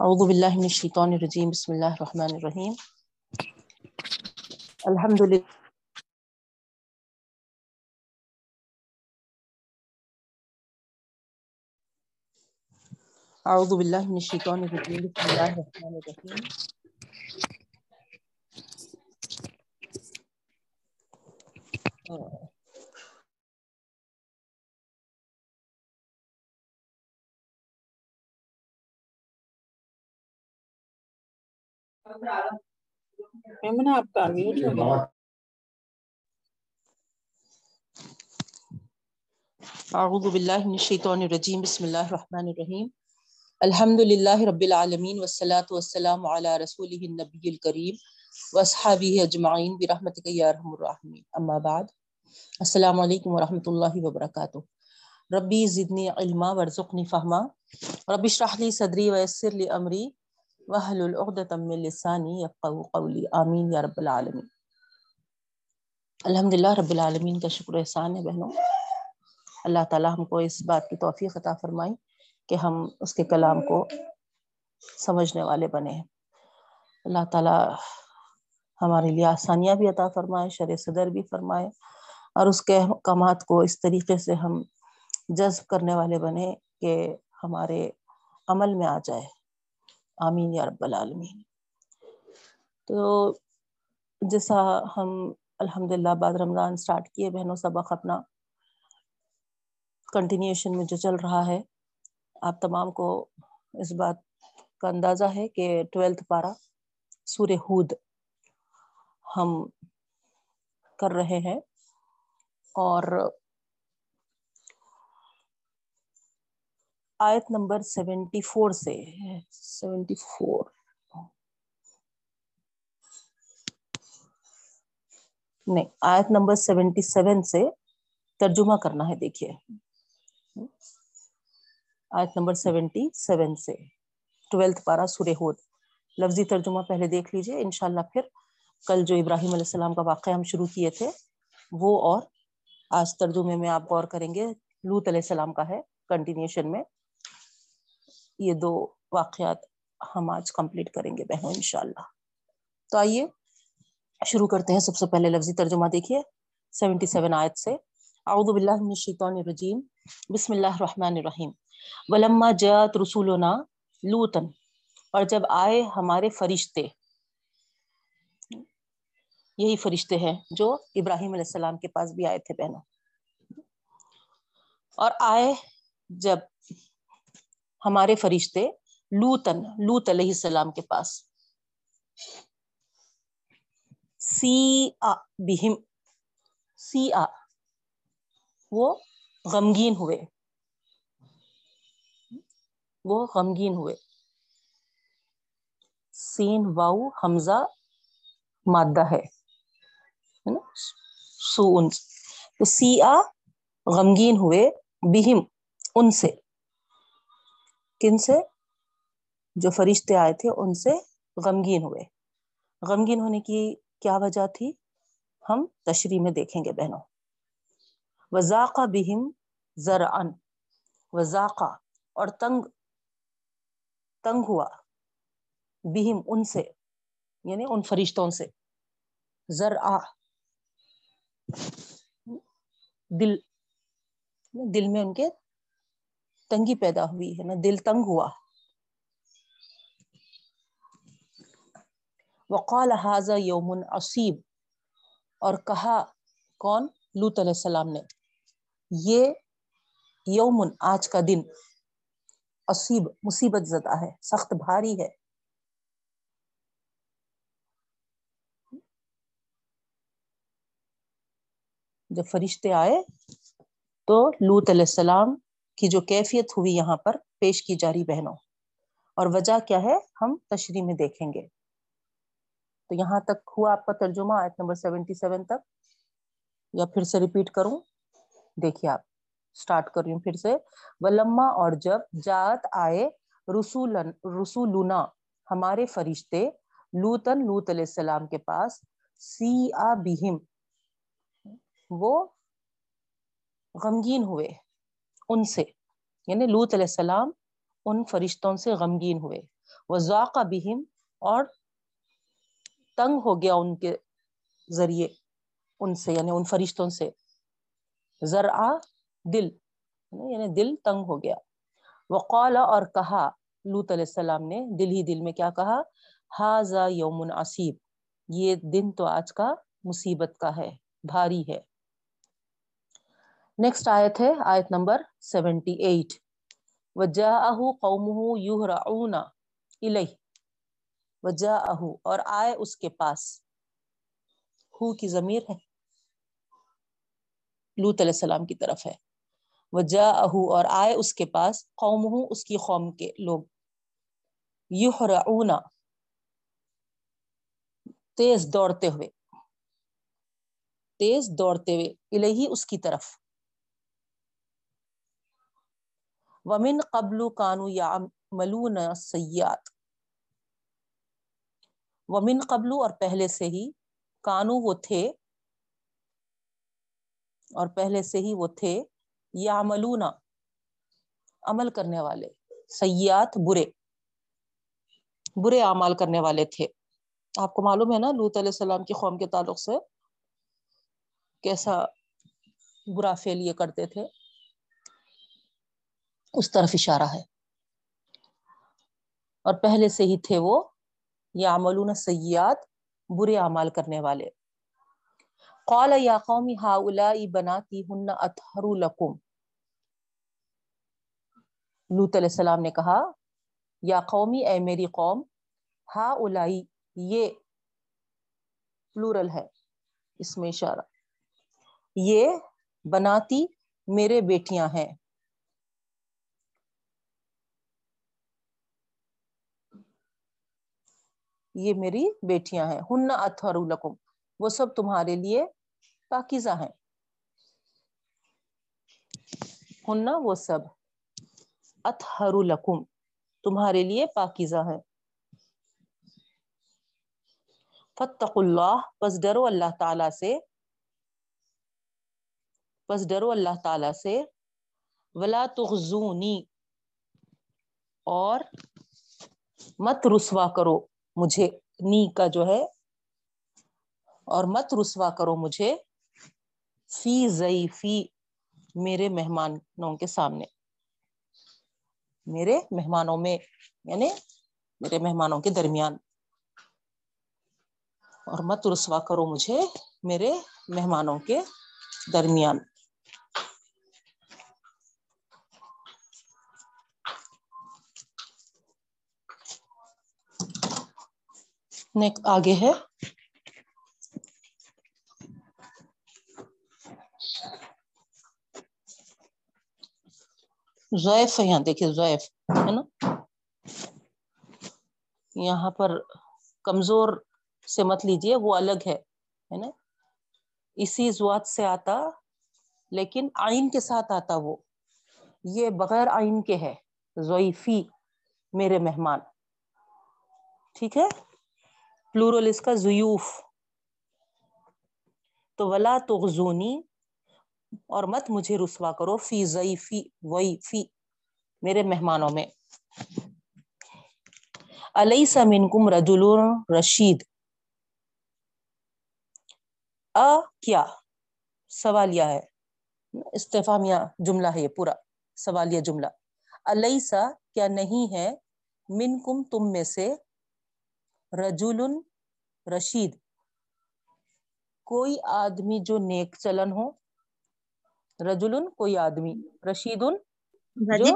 اعوذ باللہ من الشیطان الرجیم، بسم اللہ الرحمن الرحیم۔ الحمد للہ اعوذ باللہ من الشیطان الرجیم، بسم اللہ الرحمن الرحیم۔ میمنہ آپ کا میوٹ ہو گیا اعوذ باللہ من الشیطان الرجیم، بسم اللہ الرحمن الرحیم۔ الحمد للہ رب العالمین، والصلاة والسلام علی رسولہ النبی الکریم واصحابہ اجمعین، برحمتک یا ارحم الراحمین۔ اما بعد، السلام علیکم ورحمۃ اللہ وبرکاتہ۔ ربی زدنی علما، ورزقنی فہما۔ رب اشرح لی صدری ویسر لی امری۔ وحلل عقدۃ من لسانی یفقهوا قولی آمین یا رب العالمین الحمدللہ رب العالمین کا شکر احسان ہے بہنوں. اللہ تعالی ہم کو اس بات کی توفیق عطا فرمائی کہ ہم اس کے کلام کو سمجھنے والے بنے ہیں. اللہ تعالی ہمارے لیے آسانیاں بھی عطا فرمائے، شر صدر بھی فرمائے اور اس کے احکامات کو اس طریقے سے ہم جذب کرنے والے بنے کہ ہمارے عمل میں آ جائے۔ آمین یا رب العالمین۔ تو جیسا ہم الحمدللہ بعد رمضان سٹارٹ کیے، بہنوں سبق اپنا کنٹینیوشن میں جو چل رہا ہے، آپ تمام کو اس بات کا اندازہ ہے کہ ٹویلتھ پارا سور ہود ہم کر رہے ہیں۔ اور آیت نمبر سیونٹی فور سے سیونٹی فور۔ نہیں، آیت نمبر سیونٹی سیون سے ترجمہ کرنا ہے، دیکھیے۔ آیت نمبر سیونٹی سیون سے۔ ٹویلتھ پارا سورہ ہود۔ لفظی ترجمہ پہلے دیکھ لیجیے، انشاءاللہ پھر کل جو ابراہیم علیہ السلام کا واقعہ ہم شروع کیے تھے، وہ اور آج ترجمے میں آپ غور کریں گے لوت علیہ السلام کا ہے کنٹینیوشن میں۔ یہ دو واقعات ہم آج کمپلیٹ کریں گے بہنوں، انشاءاللہ۔ تو آئیے، شروع کرتے ہیں۔ سب سے پہلے لفظی ترجمہ دیکھیے، سیونٹی سیون آیت سے۔ اعوذ باللہ من الشیطان الرجیم۔ بسم اللہ الرحمن الرحیم۔ ولما جاءت رسولنا لوتن اور جب آئے ہمارے فرشتے، یہی فرشتے ہیں جو ابراہیم علیہ السلام کے پاس بھی آئے تھے بہنوں۔ اور آئے جب ہمارے فرشتے لوتن لوت علیہ السلام کے پاس۔ سی آ بہم سی آ وہ غمگین ہوئے۔ وہ غمگین ہوئے۔ سین واؤ حمزہ مادہ ہے نا؟ سو ان تو سی آ غمگین ہوئے بہم، ان سے۔ کن سے؟ جو فرشتے آئے تھے، ان سے غمگین ہوئے۔ غمگین ہونے کی کیا وجہ تھی؟ ہم تشریح میں دیکھیں گے بہنوں۔ وزاقہ بہم زرعن وزاقہ اور تنگ تنگ ہوا۔ بہم ان سے یعنی ان فرشتوں سے۔ زرع۔ دل دل میں ان کے تنگی پیدا ہوئی ہے نا دل تنگ ہوا۔ وقال هذا یوم عصیب۔ اور کہا، کون؟ لوت علیہ السلام نے۔ یہ یومن آج کا دن۔ عصیب، مصیبت زدہ ہے، سخت بھاری ہے۔ جب فرشتے آئے تو لوت علیہ السلام کی جو کیفیت ہوئی یہاں پر پیش کی جا رہی بہنوں۔ اور وجہ کیا ہے ہم تشریح میں دیکھیں گے۔ تو یہاں تک ہوا آپ کا ترجمہ آیت نمبر سیونٹی سیون تک۔ یا پھر سے ریپیٹ کروں۔ دیکھیے آپ، سٹارٹ کر رہی ہوں پھر سے۔ ولما اور جب جات آئے رسول رسولنا، ہمارے فرشتے لوتن لوت علیہ السلام کے پاس سی آ بہم، وہ غمگین ہوئے۔ ان سے یعنی لوت علیہ السلام ان فرشتوں سے غمگین ہوئے۔ وزاق بہم اور تنگ ہو گیا ان کے ذریعے، ان سے یعنی ان فرشتوں سے۔ ذرا دل یعنی دل تنگ ہو گیا۔ وقال اور کہا لوت علیہ السلام نے دل ہی دل میں کیا کہا؟ ہاضا یومن عصیب یہ دن تو آج کا مصیبت کا ہے، بھاری ہے۔ نیکسٹ آیت ہے آیت نمبر سیونٹی ایٹ وجاءہ قومہ یہرعون الیہ وجاءہ اور آئے اس کے پاس ہو کی ضمیر ہے لوت علیہ السلام کی طرف ہے وجاءہ اور آئے اس کے پاس قومہ اس کی قوم کے لوگ یہرعون تیز دوڑتے ہوئے تیز دوڑتے ہوئے الہی اس کی طرف ومن قبل کانو یا ملون سیات ومن قبل اور پہلے سے ہی کانو وہ تھے، اور پہلے سے ہی وہ تھے یا ملونا عمل کرنے والے سیات برے برے اعمال کرنے والے تھے۔ آپ کو معلوم ہے نا لوت علیہ السلام کی قوم کے تعلق سے کیسا برا فیل یہ کرتے تھے؟ اس طرف اشارہ ہے۔ اور پہلے سے ہی تھے وہ یا عملون سیات برے اعمال کرنے والے۔ قال یا قوم هؤلاء بناتی ہن اطہر لکم۔ لوت علیہ السلام نے کہا، یا قومی اے میری قوم ہا الائی یہ پلورل ہے، اس میں اشارہ۔ یہ بناتی میرے بیٹیاں ہیں۔ یہ میری بیٹیاں ہیں۔ ہن اطہر لکم۔ وہ سب تمہارے لیے پاکیزہ ہیں۔ ہن وہ سب اطہر لکم۔ تمہارے لیے پاکیزہ ہیں۔ فتق اللہ۔ پس ڈرو اللہ تعالی سے۔ پس ڈرو اللہ تعالی سے۔ ولا تغزونی اور مت رسوا کرو۔ مجھے نی کا جو ہے، اور مت رسوا کرو مجھے فی زئی فی میرے مہمانوں کے سامنے۔ میرے مہمانوں میں یعنی میرے مہمانوں کے درمیان۔ اور مت رسوا کرو مجھے میرے مہمانوں کے درمیان نیک آگے ہے۔ زیف ہے یہاں، دیکھیے زیف ہے نا؟ یہاں پر کمزور سے مت لیجیے وہ الگ ہے ہے نا؟ اسی زوات سے آتا، لیکن آئین کے ساتھ آتا وہ۔ یہ بغیر آئین کے ہے، ضعیفی میرے مہمان۔ ٹھیک ہے؟ پلورل اس کا زیوف تو ولا تغزونی اور مت مجھے رسوا کرو فی ضعیفی وئی فی میرے مہمانوں میں۔ علیہ منکم رجل رشید ا کیا؟ سوالیہ ہے۔ استفامیہ جملہ ہے یہ پورا۔ سوالیہ جملہ۔ علیہ کیا نہیں ہے؟ منکم تم میں سے رجول رشید۔ کوئی آدمی جو نیک چلن ہو رجل کوئی آدمی رشید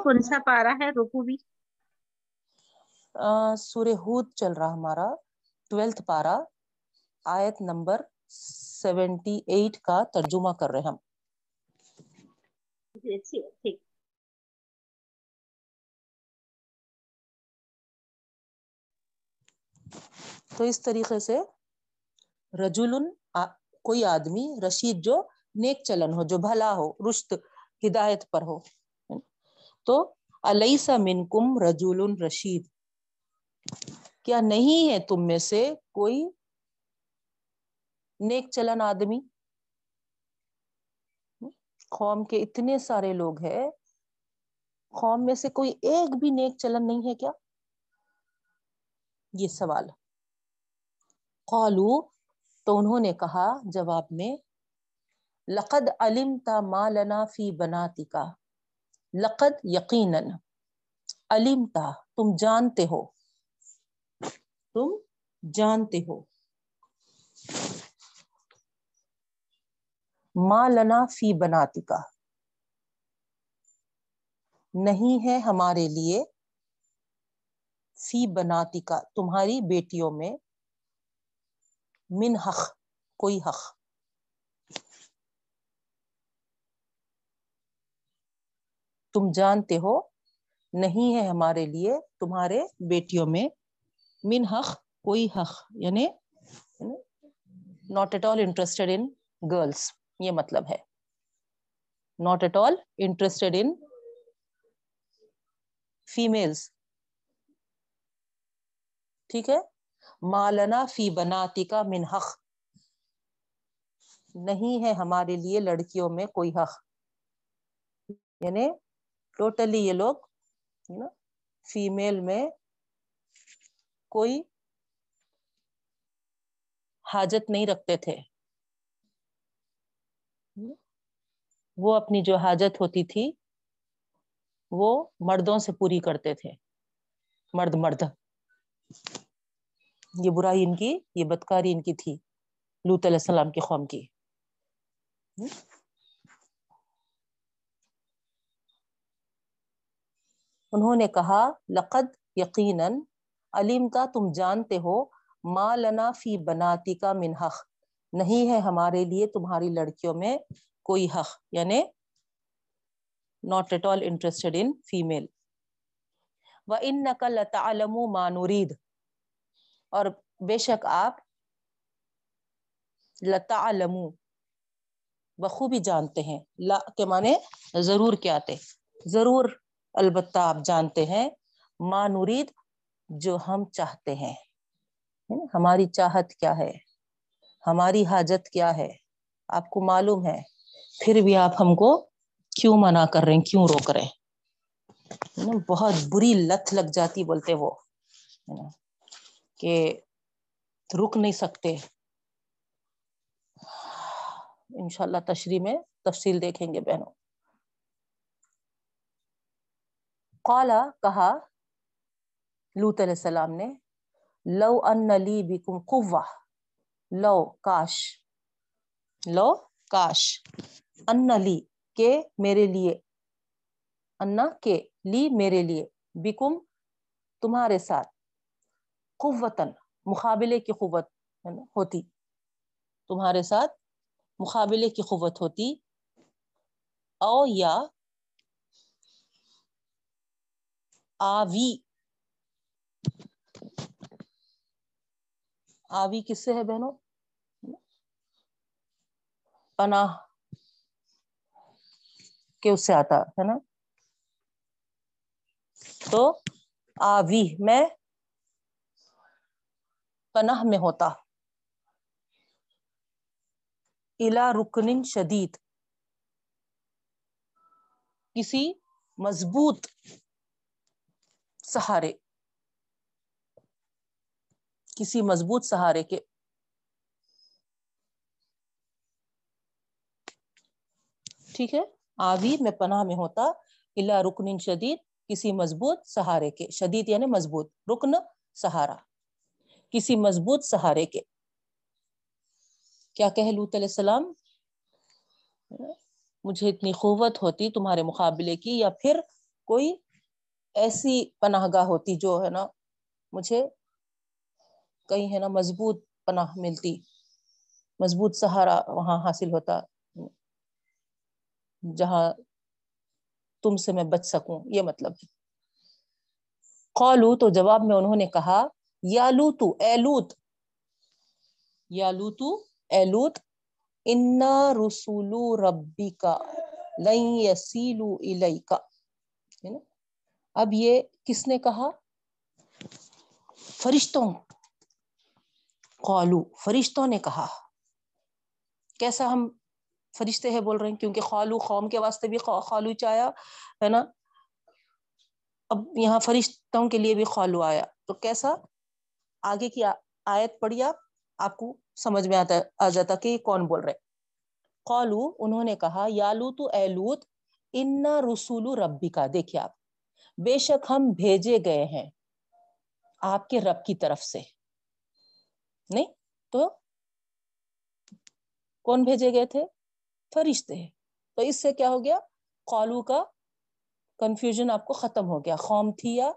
کون سا پارا ہے؟ رکو بھی۔ سورہ ہود چل رہا ہمارا ٹویلتھ پارا آیت نمبر سیونٹی ایٹ کا ترجمہ کر رہے ہم۔ ٹھیک۔ تو اس طریقے سے رجل کوئی آدمی، رشید جو نیک چلن ہو، جو بھلا ہو رشت ہدایت پر ہو۔ تو علیسا منکم رجول رشید۔ کیا نہیں ہے تم میں سے کوئی نیک چلن آدمی؟ قوم کے اتنے سارے لوگ ہیں۔ قوم میں سے کوئی ایک بھی نیک چلن نہیں ہے کیا؟ یہ سوال۔ قالو، تو انہوں نے کہا، جواب میں، لقد علمتا ما لنا فی بناتی کا لقد یقیناً علمتا تم جانتے ہو۔ تم جانتے ہو۔ ما لنا فی بناتی کا نہیں ہے ہمارے لیے فی بناتی کا تمہاری بیٹیوں میں۔ من حق، کوئی حق۔ تم جانتے ہو، نہیں ہے ہمارے لیے تمہارے بیٹیوں میں من حق، کوئی حق۔ یعنی not at all interested in girls یہ مطلب ہے۔ Not at all interested in families ٹھیک ہے؟ مالنا فی بناتی کا من حق۔ نہیں ہے ہمارے لیے لڑکیوں میں کوئی حق۔ یعنی ٹوٹلی یہ لوگ فیمیل میں کوئی حاجت نہیں رکھتے تھے۔ وہ اپنی جو حاجت ہوتی تھی، وہ مردوں سے پوری کرتے تھے۔ مرد مرد۔ یہ برائی ان کی، یہ بدکاری ان کی تھی لوت علیہ السلام کی قوم کی۔ انہوں نے کہا، لقد یقیناً علیم کا تم جانتے ہو، ما لنا فی بناتی کا من حق۔ نہیں ہے ہمارے لیے تمہاری لڑکیوں میں کوئی حق یعنی not at all interested in female و ان نقل تعلم مانورید اور بے شک آپ لتا بخوبی جانتے ہیں۔ لا، کے معنی ضرور کیا تھے ضرور، البتہ آپ جانتے ہیں۔ مانورید جو ہم چاہتے ہیں۔ ہماری چاہت کیا ہے؟ ہماری حاجت کیا ہے؟ آپ کو معلوم ہے۔ پھر بھی آپ ہم کو کیوں منع کر رہے ہیں؟ کیوں روک رہے ہیں؟ بہت بری لت لگ جاتی بولتے وہ۔ کہ رک نہیں سکتے۔ انشاءاللہ تشریح میں تفصیل دیکھیں گے بہنوں۔ قالا، کہا لوت علیہ السلام نے، لو ان لی بکم قوہ۔ لو، کاش۔ لو، کاش۔ ان لی، کے میرے لیے۔ انا کے لی، میرے لیے۔ بکم، تمہارے ساتھ۔ قوتن مقابلے کی قوت ہوتی۔ تمہارے ساتھ مقابلے کی قوت ہوتی۔ او یا آوی۔ آوی کس سے ہے بہنوں؟ پناہ کے اس سے آتا، ہے نا؟ تو آوی، میں پناہ میں ہوتا۔ الا رکن شدید۔ کسی مضبوط سہارے۔ کسی مضبوط سہارے کے۔ ٹھیک ہے؟ آوی میں پناہ میں ہوتا۔ الا رکن شدید۔ کسی مضبوط سہارے کے۔ شدید یعنی مضبوط۔ رکن سہارا۔ کسی مضبوط سہارے کے۔ کیا کہ لوت علیہ السلام؟ مجھے اتنی قوت ہوتی تمہارے مقابلے کی یا پھر کوئی ایسی پناہ گاہ ہوتی جو ہے نا مجھے کہیں ہے نا مضبوط پناہ ملتی، مضبوط سہارا وہاں حاصل ہوتا جہاں تم سے میں بچ سکوں، یہ مطلب۔ قالو تو جواب میں انہوں نے کہا یا لوتو، اے لوت۔ یا لوتو، اے لوت۔ انا رسولو ربی کا لن یسیلو الیکا اب یہ کس نے کہا؟ فرشتوں۔ قالو، فرشتوں نے کہا۔ کیسا ہم فرشتے ہیں بول رہے ہیں؟ کیونکہ خالو قوم کے واسطے بھی خالو چایا، ہے نا؟ اب یہاں فرشتوں کے لیے بھی خالو آیا۔ تو کیسا؟ آگے کی آیت پڑھی آپ آپ کو سمجھ میں آتا آ جاتا کہ یہ کون بول رہے قالو، انہوں نے کہا یالو تو اے لوت، ان رسول ربی کا دیکھیے آپ، بے شک ہم بھیجے گئے ہیں آپ کے رب کی طرف سے۔ نہیں، تو کون بھیجے گئے تھے؟ فرشتے۔ تو اس سے کیا ہو گیا؟ قالو کا کنفیوژن آپ کو ختم ہو گیا۔ قوم تھی یا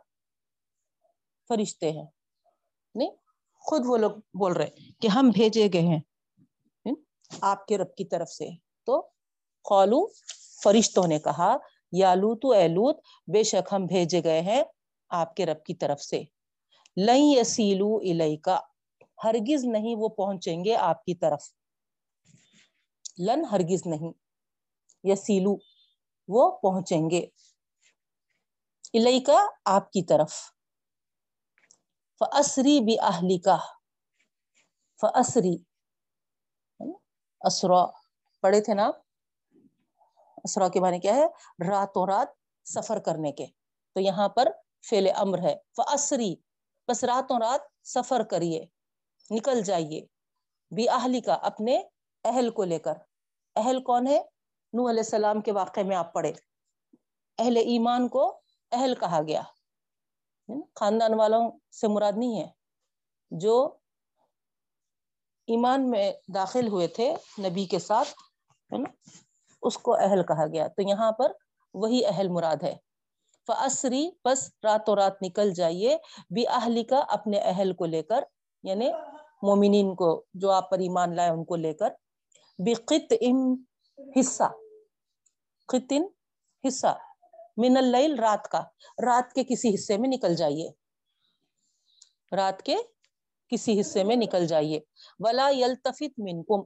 فرشتے ہیں؟ نہیں، خود وہ لوگ بول رہے کہ ہم بھیجے گئے ہیں آپ کے رب کی طرف سے۔ تو قالو، فرشتوں نے کہا، یا لوت، اے لوت، بے شک ہم بھیجے گئے ہیں آپ کے رب کی طرف سے۔ لئی یسیلو الئی کا ہرگز نہیں وہ پہنچیں گے آپ کی طرف۔ لن ہرگز نہیں، یسیلو، وہ پہنچیں گے۔ الئی کا آپ کی طرف۔ فسری بھی اہلی کا فسری اسرا، پڑھے تھے نا اسرا کے معنی کیا ہے؟ راتوں رات سفر کرنے کے۔ تو یہاں پر فیل امر ہے۔ فسری بس راتوں رات سفر کریے، نکل جائیے۔ بھی اہلی کا اپنے اہل کو لے کر۔ اہل کون ہے؟ نو علیہ السلام کے واقعے میں آپ پڑھے۔ اہل ایمان کو اہل کہا گیا۔ خاندان والوں سے مراد نہیں ہے۔ جو ایمان میں داخل ہوئے تھے نبی کے ساتھ، ہے نا، اس کو اہل کہا گیا۔ تو یہاں پر وہی اہل مراد ہے۔ فسری بس راتوں رات نکل جائیے بھی اہلی کا اپنے اہل کو لے کر یعنی مومنین کو جو آپ پر ایمان لائے ان کو لے کر بقت ان حصہ۔ قطن حصہ۔ من اللیل، رات کا۔ رات کے کسی حصے میں نکل جائیے۔ رات کے کسی حصے میں نکل جائیے۔ ولا یلتفت منکم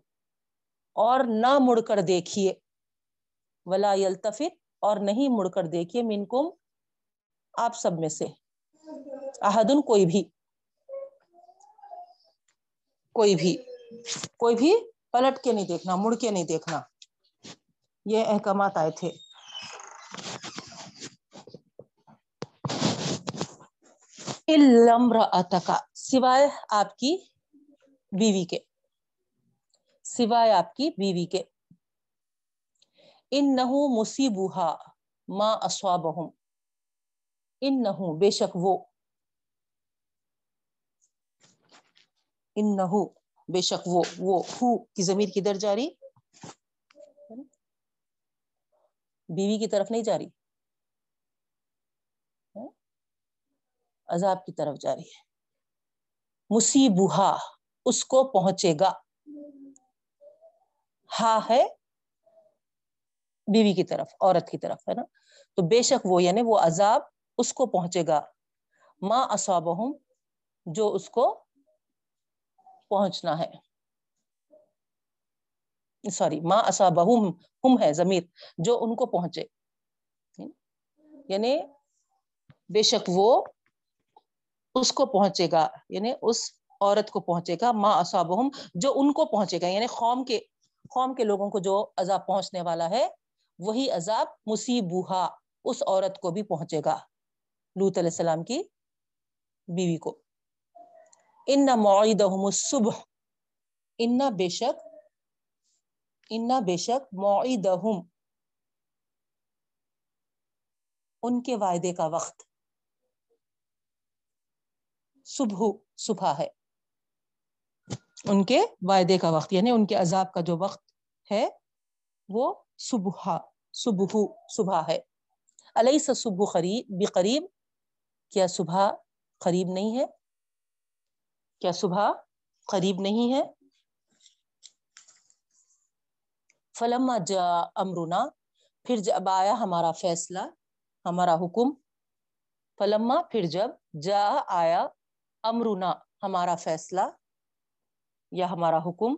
اور نہ مڑ کر دیکھیے۔ ولا یلتفت اور نہیں مڑ کر دیکھیے منکم آپ سب میں سے۔ احدن، کوئی بھی۔ کوئی بھی۔ کوئی بھی پلٹ کے نہیں دیکھنا، مڑ کے نہیں دیکھنا۔ یہ احکامات آئے تھے۔ کا سوائے آپ کی بیوی کے۔ سوائے آپ کی بیوی کے۔ ان نہ مصیبہ ماں اسوابہم ان نہ بے شک وہ۔ ان نہ بے شک وہ وہ ہو کی ضمیر کدھر جاری بیوی کی طرف نہیں جاری عذاب کی طرف جاری ہے۔ مصیبہ اس کو پہنچے گا۔ ہا ہے بیوی کی طرف، عورت کی طرف، ہے نا؟ تو بے شک وہ یعنی وہ عذاب اس کو پہنچے گا۔ ماں اصابہم، جو اس کو پہنچنا ہے۔ سوری ماں اصابہم، ہم ہے، ضمیر، جو ان کو پہنچے۔ یعنی بے شک وہ اس کو پہنچے گا یعنی اس عورت کو پہنچے گا ماں اصابہم، جو ان کو پہنچے گا یعنی قوم کے قوم کے لوگوں کو جو عذاب پہنچنے والا ہے، وہی عذاب مصیبہ اس عورت کو بھی پہنچے گا لوت علیہ السلام کی بیوی کو۔ ان معیدہم الصبح۔ ان بے شک، ان بے شک معیدہم ان کے وعدے کا وقت۔ صبح صبح ہے۔ ان کے وعدے کا وقت یعنی ان کے عذاب کا جو وقت ہے، وہ صبح صبح صبح ہے۔ علیہ صبح قریب، بقریب؟ کیا صبح قریب نہیں ہے؟ کیا صبح قریب نہیں ہے؟ فلما جا امرنا، پھر جب آیا ہمارا فیصلہ، ہمارا حکم، فلما پھر جب جا آیا امرنا، ہمارا فیصلہ یا ہمارا حکم،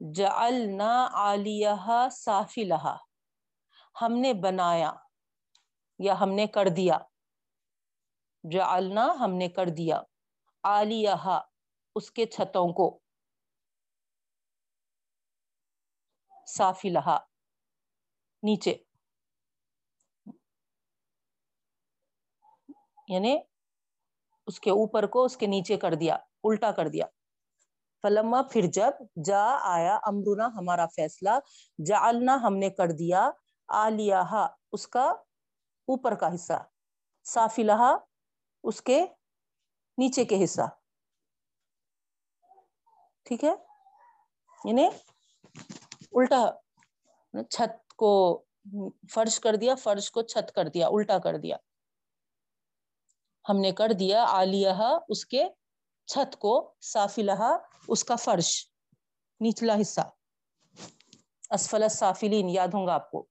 جعلنا عالیہ سافلہا، ہم نے بنایا یا ہم نے کر دیا، جعلنا ہم نے کر دیا عالیہ اس کے چھتوں کو، سافلہا نیچے یعنی اس کے اوپر کو اس کے نیچے کر دیا، الٹا کر دیا۔ فلما پھر جب جا آیا امرنا، ہمارا فیصلہ، جعلنا ہم نے کر دیا آلیہ اس کا اوپر کا حصہ صافلہ اس کے نیچے کے حصہ۔ ٹھیک ہے؟ یعنی الٹا چھت کو فرش کر دیا، فرش کو چھت کر دیا، الٹا کر دیا۔ ہم نے کر دیا آلیہ اس کے چھت کو صافلہ اس کا فرش، نچلا حصہ۔ اسفل صافلین یاد ہوں گا آپ کو۔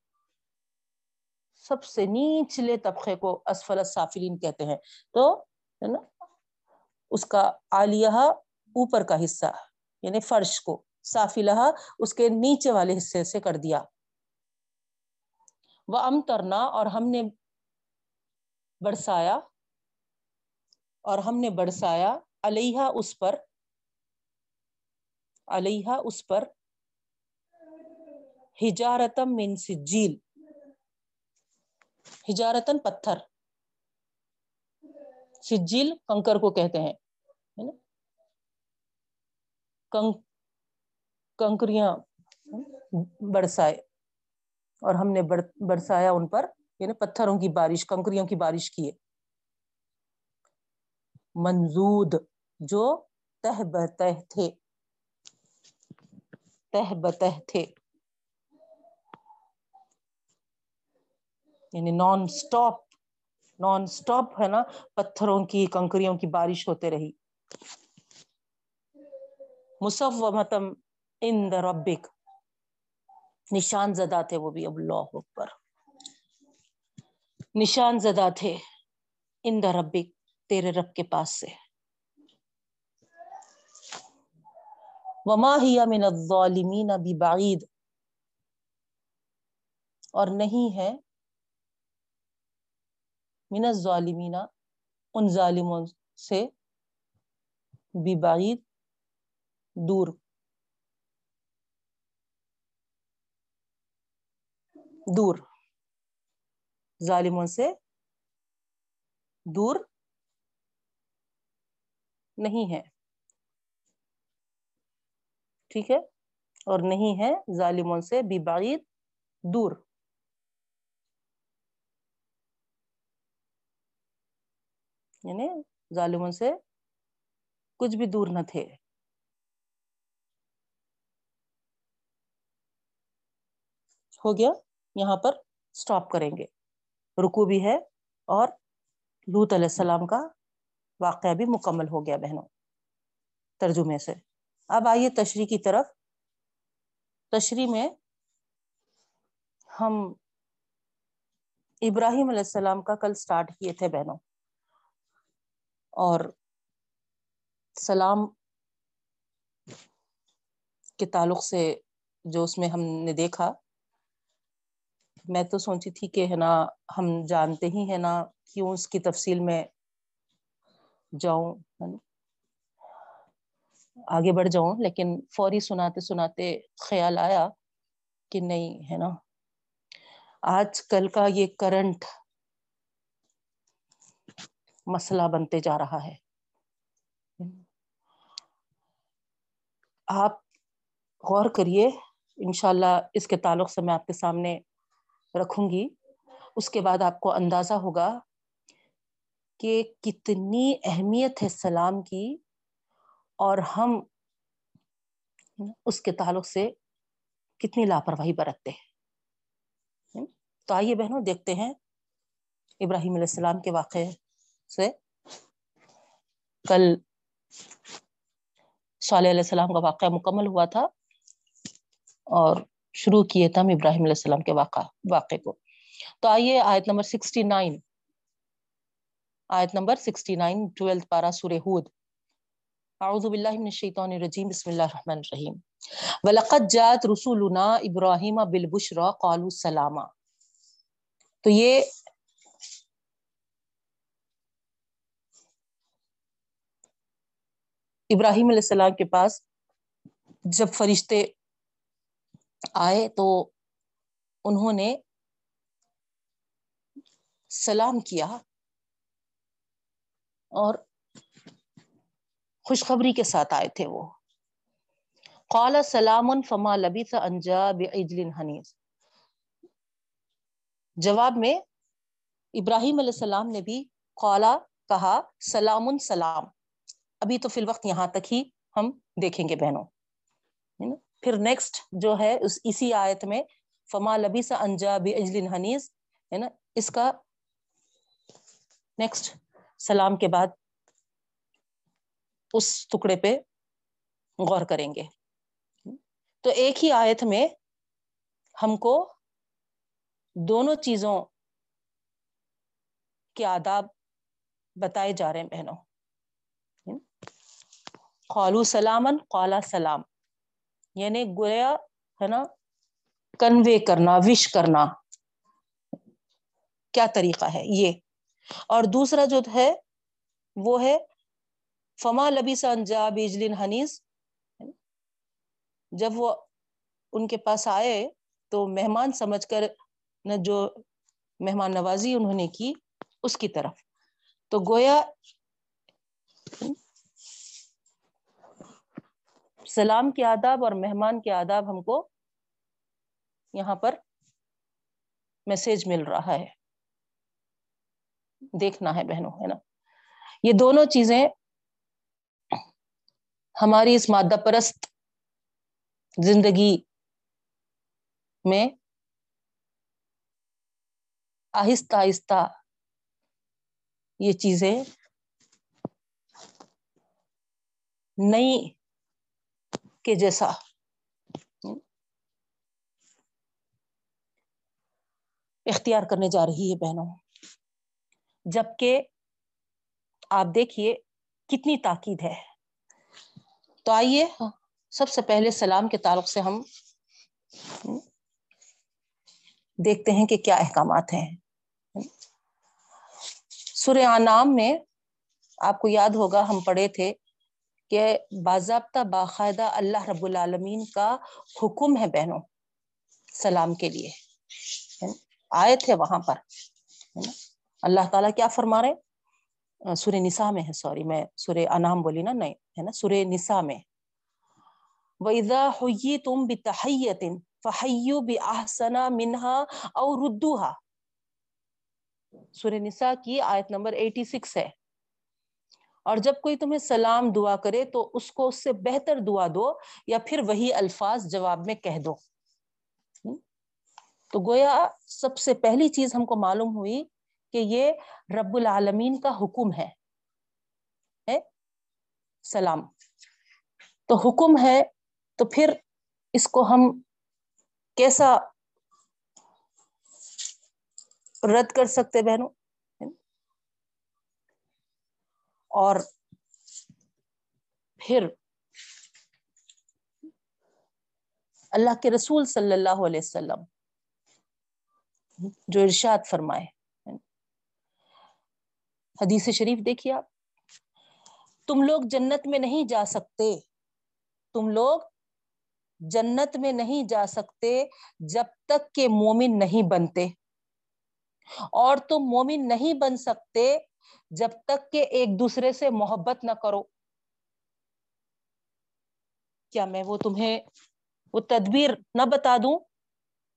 سب سے نیچلے طبقے کو اسفل صافلین کہتے ہیں۔ تو، ہے نا، اس کا آلیہ اوپر کا حصہ یعنی فرش کو صافلہ اس کے نیچے والے حصے سے کر دیا۔ وہ ام ترنا اور ہم نے برسایا۔ اور ہم نے برسایا علیہ اس پر علیہ اس پر ہجارتم من سجیل ہجارتن پتھر۔ سجیل کنکر کو کہتے ہیں کنکریاں برسائے اور ہم نے برسایا ان پر یعنی پتھروں کی بارش، کنکریوں کی بارش کیے۔ منزود جو تہ بتہ تھے۔ تہ بتہ تھے۔ یعنی نان سٹاپ نان سٹاپ ہے نا، پتھروں کی، کنکریوں کی بارش ہوتے رہی۔ مصومتم ان دا ربک۔ نشان زدہ تھے وہ بھی اب اللہ اکبر۔ نشان زدہ تھے ان دا ربک۔ تیرے رب کے پاس سے۔ وما ہی من الظالمین ببعید اور نہیں ہے من الظالمین ان ظالموں سے ببعید دور۔ دور۔ ظالموں سے دور۔ نہیں ہے۔ ٹھیک ہے؟ اور نہیں ہے ظالموں سے بھی بعید دور۔ یعنی ظالموں سے کچھ بھی دور نہ تھے۔ ہو گیا؟ یہاں پر سٹاپ کریں گے۔ رکو بھی ہے اور لوت علیہ السلام کا واقعہ بھی مکمل ہو گیا بہنوں، ترجمے سے۔ اب آئیے تشریح کی طرف۔ تشریح میں ہم ابراہیم علیہ السلام کا کل سٹارٹ کیے تھے بہنوں۔ اور سلام کے تعلق سے جو اس میں ہم نے دیکھا، میں تو سوچی تھی کہ ہے نا، ہم جانتے ہی ہے نا کیوں اس کی تفصیل میں جاؤں آگے بڑھ جاؤں، لیکن فوری سناتے سناتے خیال آیا کہ نہیں، ہے نا؟ آج کل کا یہ کرنٹ مسئلہ بنتے جا رہا ہے۔ آپ غور کریے، انشاءاللہ اس کے تعلق سے میں آپ کے سامنے رکھوں گی۔ اس کے بعد آپ کو اندازہ ہوگا کہ کتنی اہمیت ہے سلام کی اور ہم اس کے تعلق سے کتنی لاپرواہی برتتے ہیں۔ تو آئیے بہنوں دیکھتے ہیں ابراہیم علیہ السلام کے واقعے سے۔ کل صالح علیہ السلام کا واقعہ مکمل ہوا تھا اور شروع کیے تھے ہم ابراہیم علیہ السلام کے واقع واقعے کو۔ تو آئیے آیت نمبر سکسٹی نائن۔ آیت نمبر سکسٹی نائن، ٹویلتھ پارا سورہ ہود۔ اعوذ باللہ من الشیطان الرجیم، بسم اللہ الرحمن الرحیم۔ وَلَقَدْ جَاتْ رُسُولُنَا إِبْرَاهِيمَ بِالْبُشْرَى، قَالُوا سَلَامًا تو یہ ابراہیم علیہ السلام کے پاس جب فرشتے آئے تو انہوں نے سلام کیا۔ اور خوشخبری کے ساتھ آئے تھے وہ۔ قال، سلام فما لبث انجا بعجل حنیز جواب میں ابراہیم علیہ السلام نے بھی قالا کہا، سلام سلام۔ ابھی تو فی الوقت یہاں تک ہی ہم دیکھیں گے بہنوں۔ پھر نیکسٹ جو ہے، اس، اسی آیت میں فما لبی سا انجا بعجل حنیز ہے نا؟ اس کا نیکسٹ سلام کے بعد اس ٹکڑے پہ غور کریں گے۔ تو ایک ہی آیت میں ہم کو دونوں چیزوں کے آداب بتائے جا رہے ہیں بہنوں۔ قالو سلامن قالا سلام۔ یعنی گویا ہے نا کنوے کرنا وش کرنا۔ کیا طریقہ ہے یہ؟ اور دوسرا جو ہے، وہ ہے، فما لبی سنجا بیجلین حنیز جب وہ ان کے پاس آئے تو مہمان سمجھ کر نہ جو مہمان نوازی انہوں نے کی، اس کی طرف۔ تو گویا سلام کے آداب اور مہمان کے آداب ہم کو یہاں پر میسج مل رہا ہے۔ دیکھنا ہے بہنوں، ہے نا؟ یہ دونوں چیزیں ہماری اس مادہ پرست زندگی میں آہستہ آہستہ یہ چیزیں نئی کے جیسا اختیار کرنے جا رہی ہے بہنوں۔ جبکہ آپ دیکھیے کتنی تاکید ہے۔ تو آئیے، سب سے پہلے سلام کے تعلق سے ہم دیکھتے ہیں کہ کیا احکامات ہیں۔ سورہ نام میں آپ کو یاد ہوگا، ہم پڑھے تھے کہ باضابطہ باقاعدہ اللہ رب العالمین کا حکم ہے بہنوں، سلام کے لیے۔ آئے تھے وہاں پر۔ اللہ تعالیٰ کیا فرما رہے سورہ نساء میں ہے سوری میں سورہ انام بولی نا، نہیں، ہے نا؟ سورہ نساء میں وَإِذَا حُيِّتُمْ بِتَحَيَّةٍ فَحَيُّوا بِأَحْسَنَ مِنْهَا أَوْ رُدُّوهَا۔ سورہ نساء کی آیت نمبر 86 ہے۔ اور جب کوئی تمہیں سلام دعا کرے تو اس کو اس سے بہتر دعا دو یا پھر وہی الفاظ جواب میں کہہ دو۔ تو گویا سب سے پہلی چیز ہم کو معلوم ہوئی کہ یہ رب العالمین کا حکم ہے۔ سلام۔ تو حکم ہے، تو پھر اس کو ہم کیسا رد کر سکتے بہنوں؟ اور پھر اللہ کے رسول صلی اللہ علیہ وسلم جو ارشاد فرمائے۔ حدیث شریف دیکھیے آپ۔ تم لوگ جنت میں نہیں جا سکتے۔ تم لوگ جنت میں نہیں جا سکتے جب تک کہ مومن نہیں بنتے۔ اور تم مومن نہیں بن سکتے جب تک کہ ایک دوسرے سے محبت نہ کرو۔ کیا میں وہ تمہیں وہ تدبیر نہ بتا دوں؟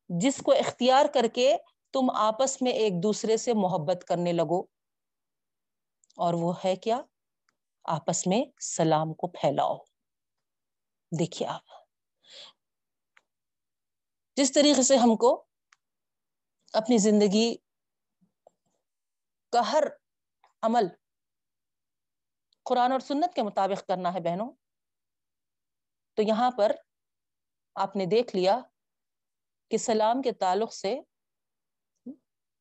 جس کو اختیار کر کے تم آپس میں ایک دوسرے سے محبت کرنے لگو۔ اور وہ ہے کیا؟ آپس میں سلام کو پھیلاؤ۔ دیکھیے آپ۔ جس طریقے سے ہم کو اپنی زندگی کا ہر عمل قرآن اور سنت کے مطابق کرنا ہے بہنوں، تو یہاں پر آپ نے دیکھ لیا کہ سلام کے تعلق سے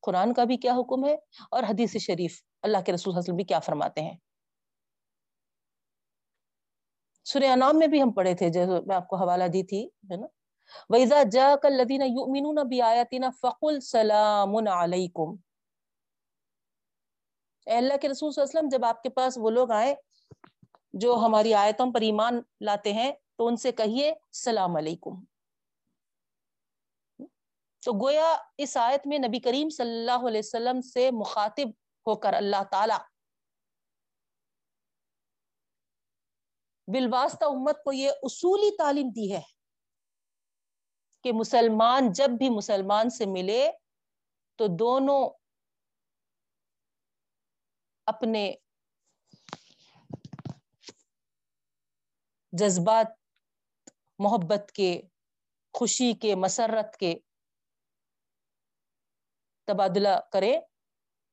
قرآن کا بھی کیا حکم ہے اور حدیث شریف اللہ کے رسول حسل بھی کیا فرماتے ہیں؟ سورہ انام میں بھی ہم پڑھے تھے جو میں آپ کو حوالہ دی تھی، ہے نا؟ وَإِذَا جَاءَكَ الَّذِينَ يُؤْمِنُونَ بِآيَاتِنَا فَقُلْ سَلَامٌ عَلَيْكُمْ۔ اے اللہ کے رسول صلی اللہ علیہ وسلم، جب آپ کے پاس وہ لوگ آئے جو ہماری آیتوں پر ایمان لاتے ہیں، تو ان سے کہیے سلام علیکم۔ تو گویا اس آیت میں نبی کریم صلی اللہ علیہ وسلم سے مخاطب ہو کر اللہ تعالی بالواسطہ امت کو یہ اصولی تعلیم دی ہے کہ مسلمان جب بھی مسلمان سے ملے تو دونوں اپنے جذبات، محبت کے، خوشی کے، مسرت کے تبادلہ کرے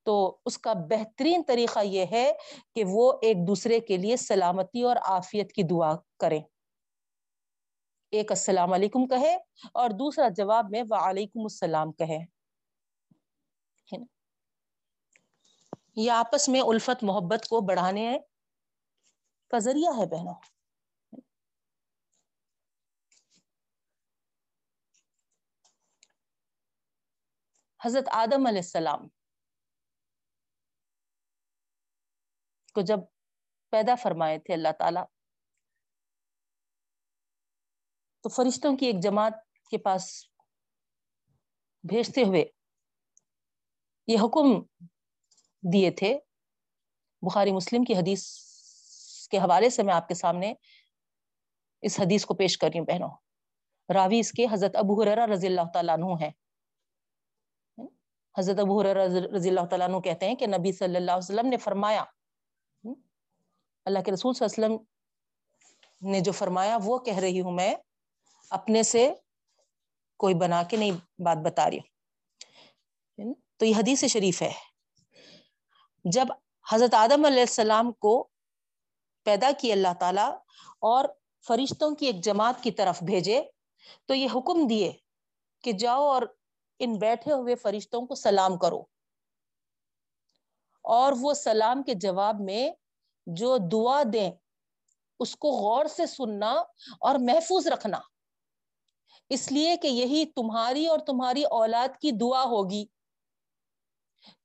تو اس کا بہترین طریقہ یہ ہے کہ وہ ایک دوسرے کے لیے سلامتی اور آفیت کی دعا کریں۔ ایک السلام علیکم کہے اور دوسرا جواب میں وعلیکم السلام کہے۔ یہ آپس میں الفت محبت کو بڑھانے کا ذریعہ ہے بہنوں۔ حضرت آدم علیہ السلام کو جب پیدا فرمائے تھے اللہ تعالی، تو فرشتوں کی ایک جماعت کے پاس بھیجتے ہوئے یہ حکم دیے تھے۔ بخاری مسلم کی حدیث کے حوالے سے میں آپ کے سامنے اس حدیث کو پیش کر رہی ہوں بہنوں۔ راوی اس کے حضرت ابو رضی اللہ تعالیٰ عنہ ہیں۔ حضرت ابو رضی اللہ تعالیٰ عنہ کہتے ہیں کہ نبی صلی اللہ علیہ وسلم نے فرمایا اللہ کے رسول صلی اللہ علیہ وسلم نے جو فرمایا، وہ کہہ رہی ہوں میں، اپنے سے کوئی بنا کے نہیں بات بتا رہی ہوں۔ تو یہ حدیث شریف ہے۔ جب حضرت آدم علیہ السلام کو پیدا کی اللہ تعالی اور فرشتوں کی ایک جماعت کی طرف بھیجے، تو یہ حکم دیے کہ جاؤ اور ان بیٹھے ہوئے فرشتوں کو سلام کرو۔ اور وہ سلام کے جواب میں جو دعا دیں، اس کو غور سے سننا اور محفوظ رکھنا۔ اس لیے کہ یہی تمہاری اور تمہاری اولاد کی دعا ہوگی۔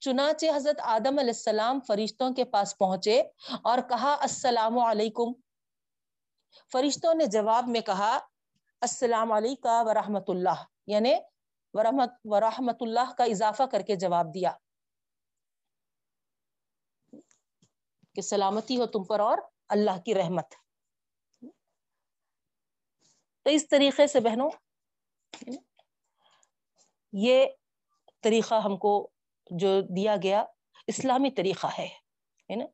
چنانچہ حضرت آدم علیہ السلام فرشتوں کے پاس پہنچے اور کہا، السلام علیکم۔ فرشتوں نے جواب میں کہا، السلام علیکم ورحمۃ اللہ۔ یعنی ورحمت ورحمت اللہ کا اضافہ کر کے جواب دیا۔ کہ سلامتی ہو تم پر اور اللہ کی رحمت۔ تو اس طریقے سے بہنوں، یہ طریقہ ہم کو جو دیا گیا اسلامی طریقہ ہے نا؟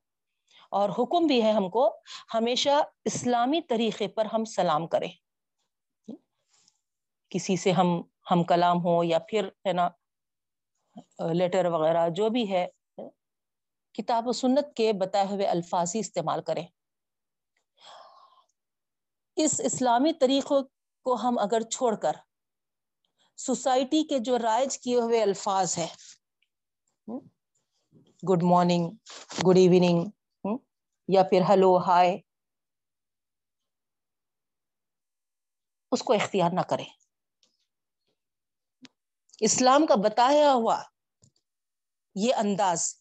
اور حکم بھی ہے ہم کو ہمیشہ اسلامی طریقے پر ہم سلام کریں۔ کسی سے ہم ہم کلام ہو یا پھر، ہے نا، لیٹر وغیرہ جو بھی ہے کتاب و سنت کے بتائے ہوئے الفاظ ہی استعمال کریں۔ اس اسلامی طریقوں کو ہم اگر چھوڑ کر سوسائٹی کے جو رائج کیے ہوئے الفاظ ہیں، گڈ مارننگ، گڈ ایوننگ، یا پھر ہلو ہائے، اس کو اختیار نہ کریں۔ اسلام کا بتایا ہوا یہ انداز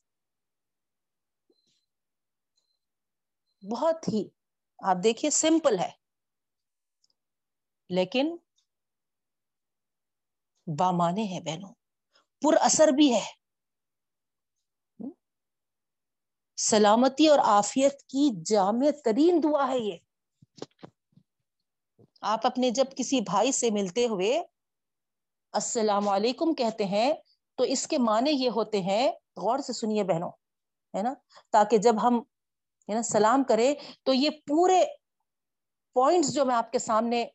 بہت ہی، آپ دیکھیے، سمپل ہے۔ لیکن بامانے ہیں بہنوں، پر اثر بھی ہے۔ سلامتی اور آفیت کی جامع ترین دعا ہے یہ۔ آپ اپنے جب کسی بھائی سے ملتے ہوئے السلام علیکم کہتے ہیں، تو اس کے معنی یہ ہوتے ہیں، غور سے سنیے بہنوں، ہے نا؟ تاکہ جب ہم ہے نا، سلام کرے۔ تو یہ پورے پوائنٹس جو میں آپ کے سامنے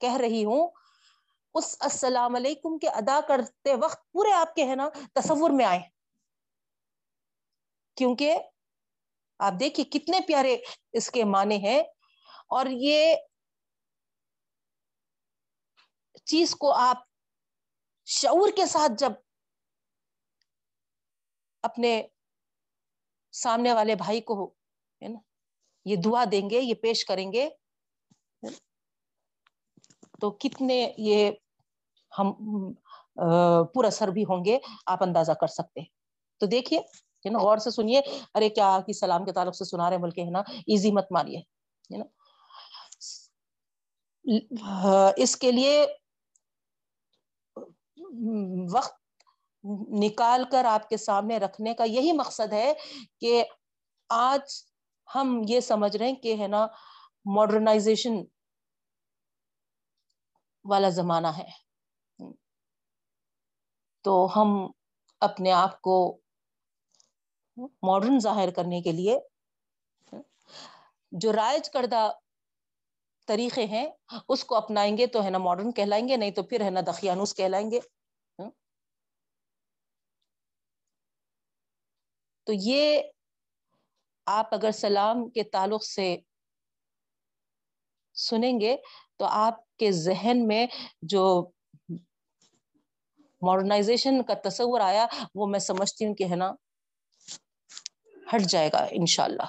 کہہ رہی ہوں، اس السلام علیکم کے ادا کرتے وقت پورے آپ کے، ہے نا، تصور میں آئے۔ کیونکہ آپ دیکھیے کتنے پیارے اس کے معنی ہیں۔ اور یہ چیز کو آپ شعور کے ساتھ جب اپنے سامنے والے بھائی کو ہے نا؟ یہ دعا دیں گے، یہ پیش کریں گے۔ تو کتنے یہ ہم پر اثر بھی ہوں گے، آپ اندازہ کر سکتے تو دیکھیے، ہے نا، غور سے سنیے۔ ارے، کیا کی سلام کے تعلق سے سنا رہے بلکہ، ہے نا ایزی مت ماریے ہے نا؟ اس کے لیے وقت نکال کر آپ کے سامنے رکھنے کا یہی مقصد ہے کہ آج ہم یہ سمجھ رہے ہیں کہ ہے نا ماڈرنائزیشن والا زمانہ ہے۔ تو ہم اپنے آپ کو ماڈرن ظاہر کرنے کے لیے جو رائج کردہ طریقے ہیں، اس کو اپنائیں گے تو ہے نا ماڈرن کہلائیں گے، نہیں تو پھر ہے نا دخیانوس کہلائیں گے۔ تو یہ آپ اگر سلام کے تعلق سے سنیں گے تو آپ کے ذہن میں جو ماڈرنائزیشن کا تصور آیا، وہ میں سمجھتی ہوں کہ ہے نا، ہٹ جائے گا انشاءاللہ۔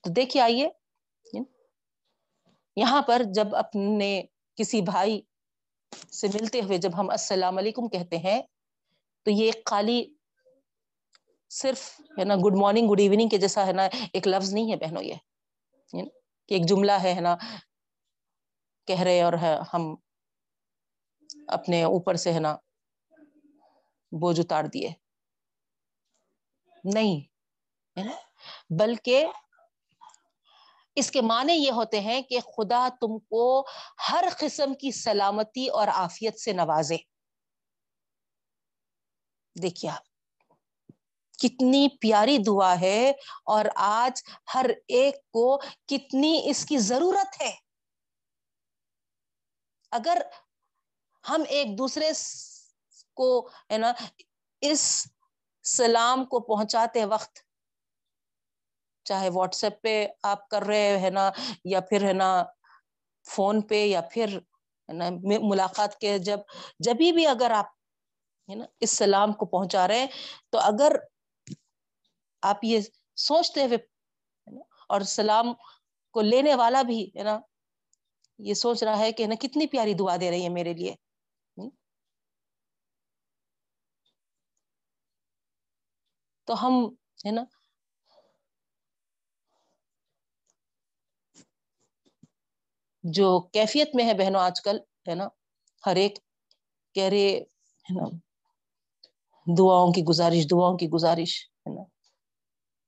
تو دیکھیے آئیے۔ یہاں پر جب اپنے کسی بھائی سے ملتے ہوئے جب ہم السلام علیکم کہتے ہیں، تو یہ خالی صرف، ہے نا گڈ مارننگ گڈ ایوننگ کے جیسا، ہے نا، ایک لفظ نہیں ہے بہنوں یہ کہ ایک جملہ ہے نا، کہہ رہے اور ہم اپنے اوپر سے، ہے نا، بوجھ اتار دیے، نہیں بلکہ اس کے معنی یہ ہوتے ہیں کہ خدا تم کو ہر قسم کی سلامتی اور آفیت سے نوازے، دیکھیے آپ کتنی پیاری دعا ہے اور آج ہر ایک کو کتنی اس کی ضرورت ہے۔ اگر ہم ایک دوسرے کو، ہے نا، اس سلام کو پہنچاتے وقت، چاہے واٹس ایپ پہ آپ کر رہے، ہے نا، یا پھر، ہے نا، فون پہ، یا پھر ملاقات کے، جب، جبھی بھی اگر آپ، ہے نا، اس سلام کو پہنچا رہے ہیں تو اگر آپ یہ سوچتے ہوئے، اور سلام کو لینے والا بھی، ہے نا، یہ سوچ رہا ہے کہ نا، کتنی پیاری دعا دے رہی ہے میرے لیے۔ تو ہم، ہے نا، جو کیفیت میں ہے بہنوں آج کل، ہے نا، ہر ایک کہہ رہے، ہے نا، دعاؤں کی گزارش، دعاؤں کی گزارش، ہے نا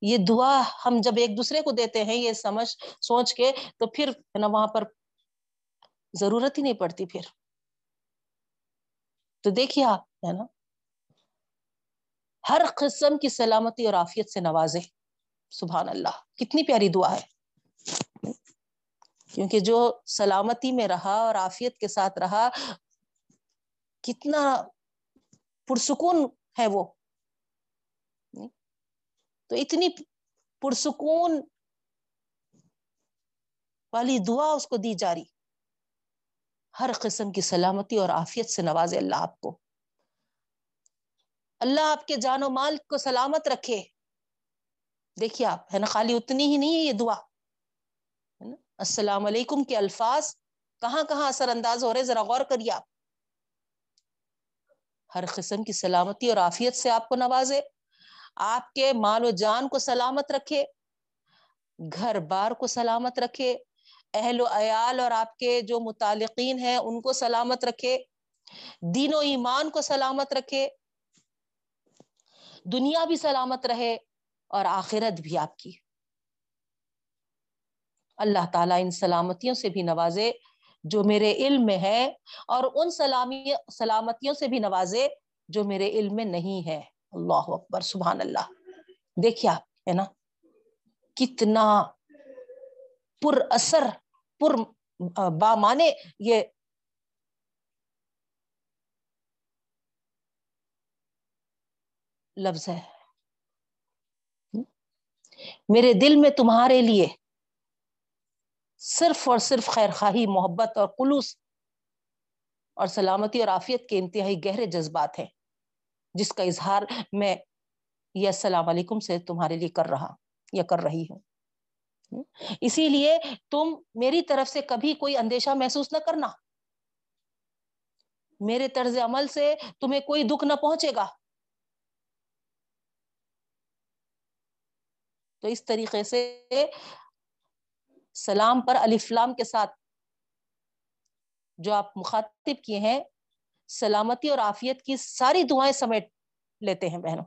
یہ دعا ہم جب ایک دوسرے کو دیتے ہیں، یہ سمجھ، سوچ کے، تو پھر ہے نا وہاں پر ضرورت ہی نہیں پڑتی پھر۔ تو دیکھیے آپ، ہے نا؟ ہر قسم کی سلامتی اور آفیت سے نوازے۔ سبحان اللہ، کتنی پیاری دعا ہے۔ کیونکہ جو سلامتی میں رہا اور آفیت کے ساتھ رہا، کتنا پرسکون ہے وہ۔ تو اتنی پرسکون والی دعا اس کو دی جا رہی۔ ہر قسم کی سلامتی اور آفیت سے نوازے اللہ آپ کو۔ اللہ آپ کے جان و مال کو سلامت رکھے۔ دیکھیے آپ، ہے نا خالی اتنی ہی نہیں ہے یہ دعا۔ السلام علیکم کے الفاظ، کہاں کہاں اثر انداز ہو رہے ذرا غور کریے آپ۔ ہر قسم کی سلامتی اور آفیت سے آپ کو نوازے۔ آپ کے مال و جان کو سلامت رکھے، گھر بار کو سلامت رکھے، اہل و عیال اور آپ کے جو متعلقین ہیں ان کو سلامت رکھے، دین و ایمان کو سلامت رکھے، دنیا بھی سلامت رہے اور آخرت بھی آپ کی۔ اللہ تعالیٰ ان سلامتیوں سے بھی نوازے جو میرے علم میں ہے اور ان سلامی، سلامتیوں سے بھی نوازے جو میرے علم میں نہیں ہے۔ اللہ اکبر، سبحان اللہ۔ دیکھیے آپ، ہے نا؟ کتنا پر اثر، پر بامانے یہ لفظ ہے۔ میرے دل میں تمہارے لیے صرف اور صرف خیر خواہی، محبت اور خلوص اور سلامتی اور آفیت کے انتہائی گہرے جذبات ہیں۔ جس کا اظہار میں یہ السلام علیکم سے تمہارے لیے کر رہا یا کر رہی ہوں۔ اسی لیے تم میری طرف سے کبھی کوئی اندیشہ محسوس نہ کرنا۔ میرے طرز عمل سے تمہیں کوئی دکھ نہ پہنچے گا۔ تو اس طریقے سے سلام پر الفلام کے ساتھ جو آپ مخاطب کیے ہیں سلامتی اور آفیت کی ساری دعائیں سمیٹ لیتے ہیں بہنوں۔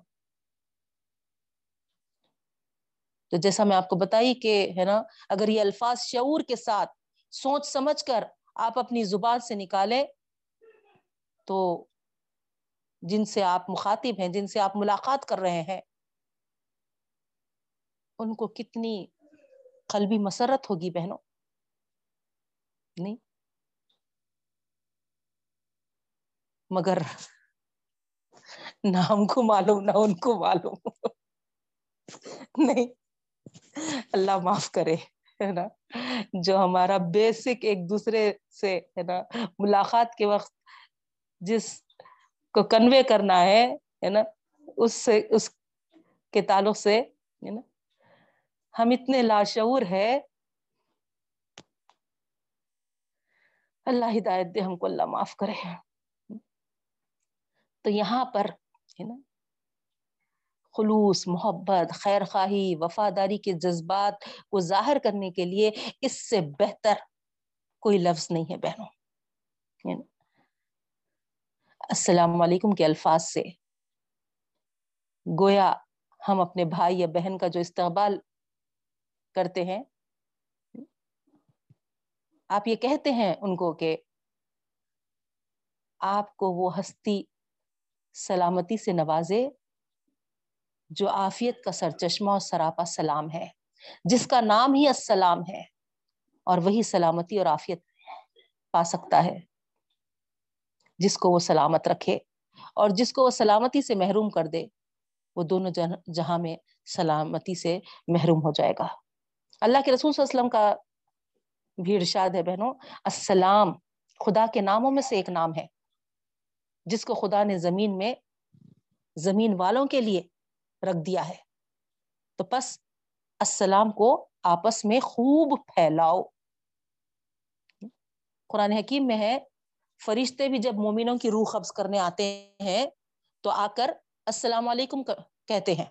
تو جیسا میں آپ کو بتائی کہ ہے نا، اگر یہ الفاظ شعور کے ساتھ سوچ سمجھ کر آپ اپنی زبان سے نکالیں، تو جن سے آپ مخاطب ہیں، جن سے آپ ملاقات کر رہے ہیں، ان کو کتنی قلبی مسرت ہوگی بہنوں۔ نہیں؟ مگر نہ ہم کو معلوم، نہ ان کو معلوم۔ نہیں، اللہ معاف کرے، ہے نا؟ جو ہمارا بیسک ایک دوسرے سے، ہے نا، ملاقات کے وقت جس کو کنوے کرنا ہے ہے نا، اس سے، اس کے تعلق سے، ہے نا، ہم اتنے لاشعور ہے اللہ ہدایت دے، ہم کو اللہ معاف کرے۔ تو یہاں پر ہے نا، خلوص، محبت، خیر خواہی، وفاداری کے جذبات کو ظاہر کرنے کے لیے اس سے بہتر کوئی لفظ نہیں ہے بہنوں۔ السلام علیکم کے الفاظ سے۔ گویا ہم اپنے بھائی یا بہن کا جو استقبال کرتے ہیں، آپ یہ کہتے ہیں ان کو کہ آپ کو وہ ہستی سلامتی سے نوازے، جو آفیت کا سر چشمہ اور سراپا سلام ہے، جس کا نام ہی السلام ہے، اور وہی سلامتی اور آفیت پا سکتا ہے، جس کو وہ سلامت رکھے اور جس کو وہ سلامتی سے محروم کر دے، وہ دونوں جہاں میں سلامتی سے محروم ہو جائے گا۔ اللہ کے رسول صلی اللہ علیہ وسلم کا بھی ارشاد ہے بہنوں، السلام خدا کے ناموں میں سے ایک نام ہے۔ جس کو خدا نے زمین میں زمین والوں کے لیے رکھ دیا ہے۔ تو پس السلام کو آپس میں خوب پھیلاؤ۔ قرآن حکیم میں ہے، فرشتے بھی جب مومنوں کی روح قبض کرنے آتے ہیں، تو آ کر السلام علیکم کہتے ہیں۔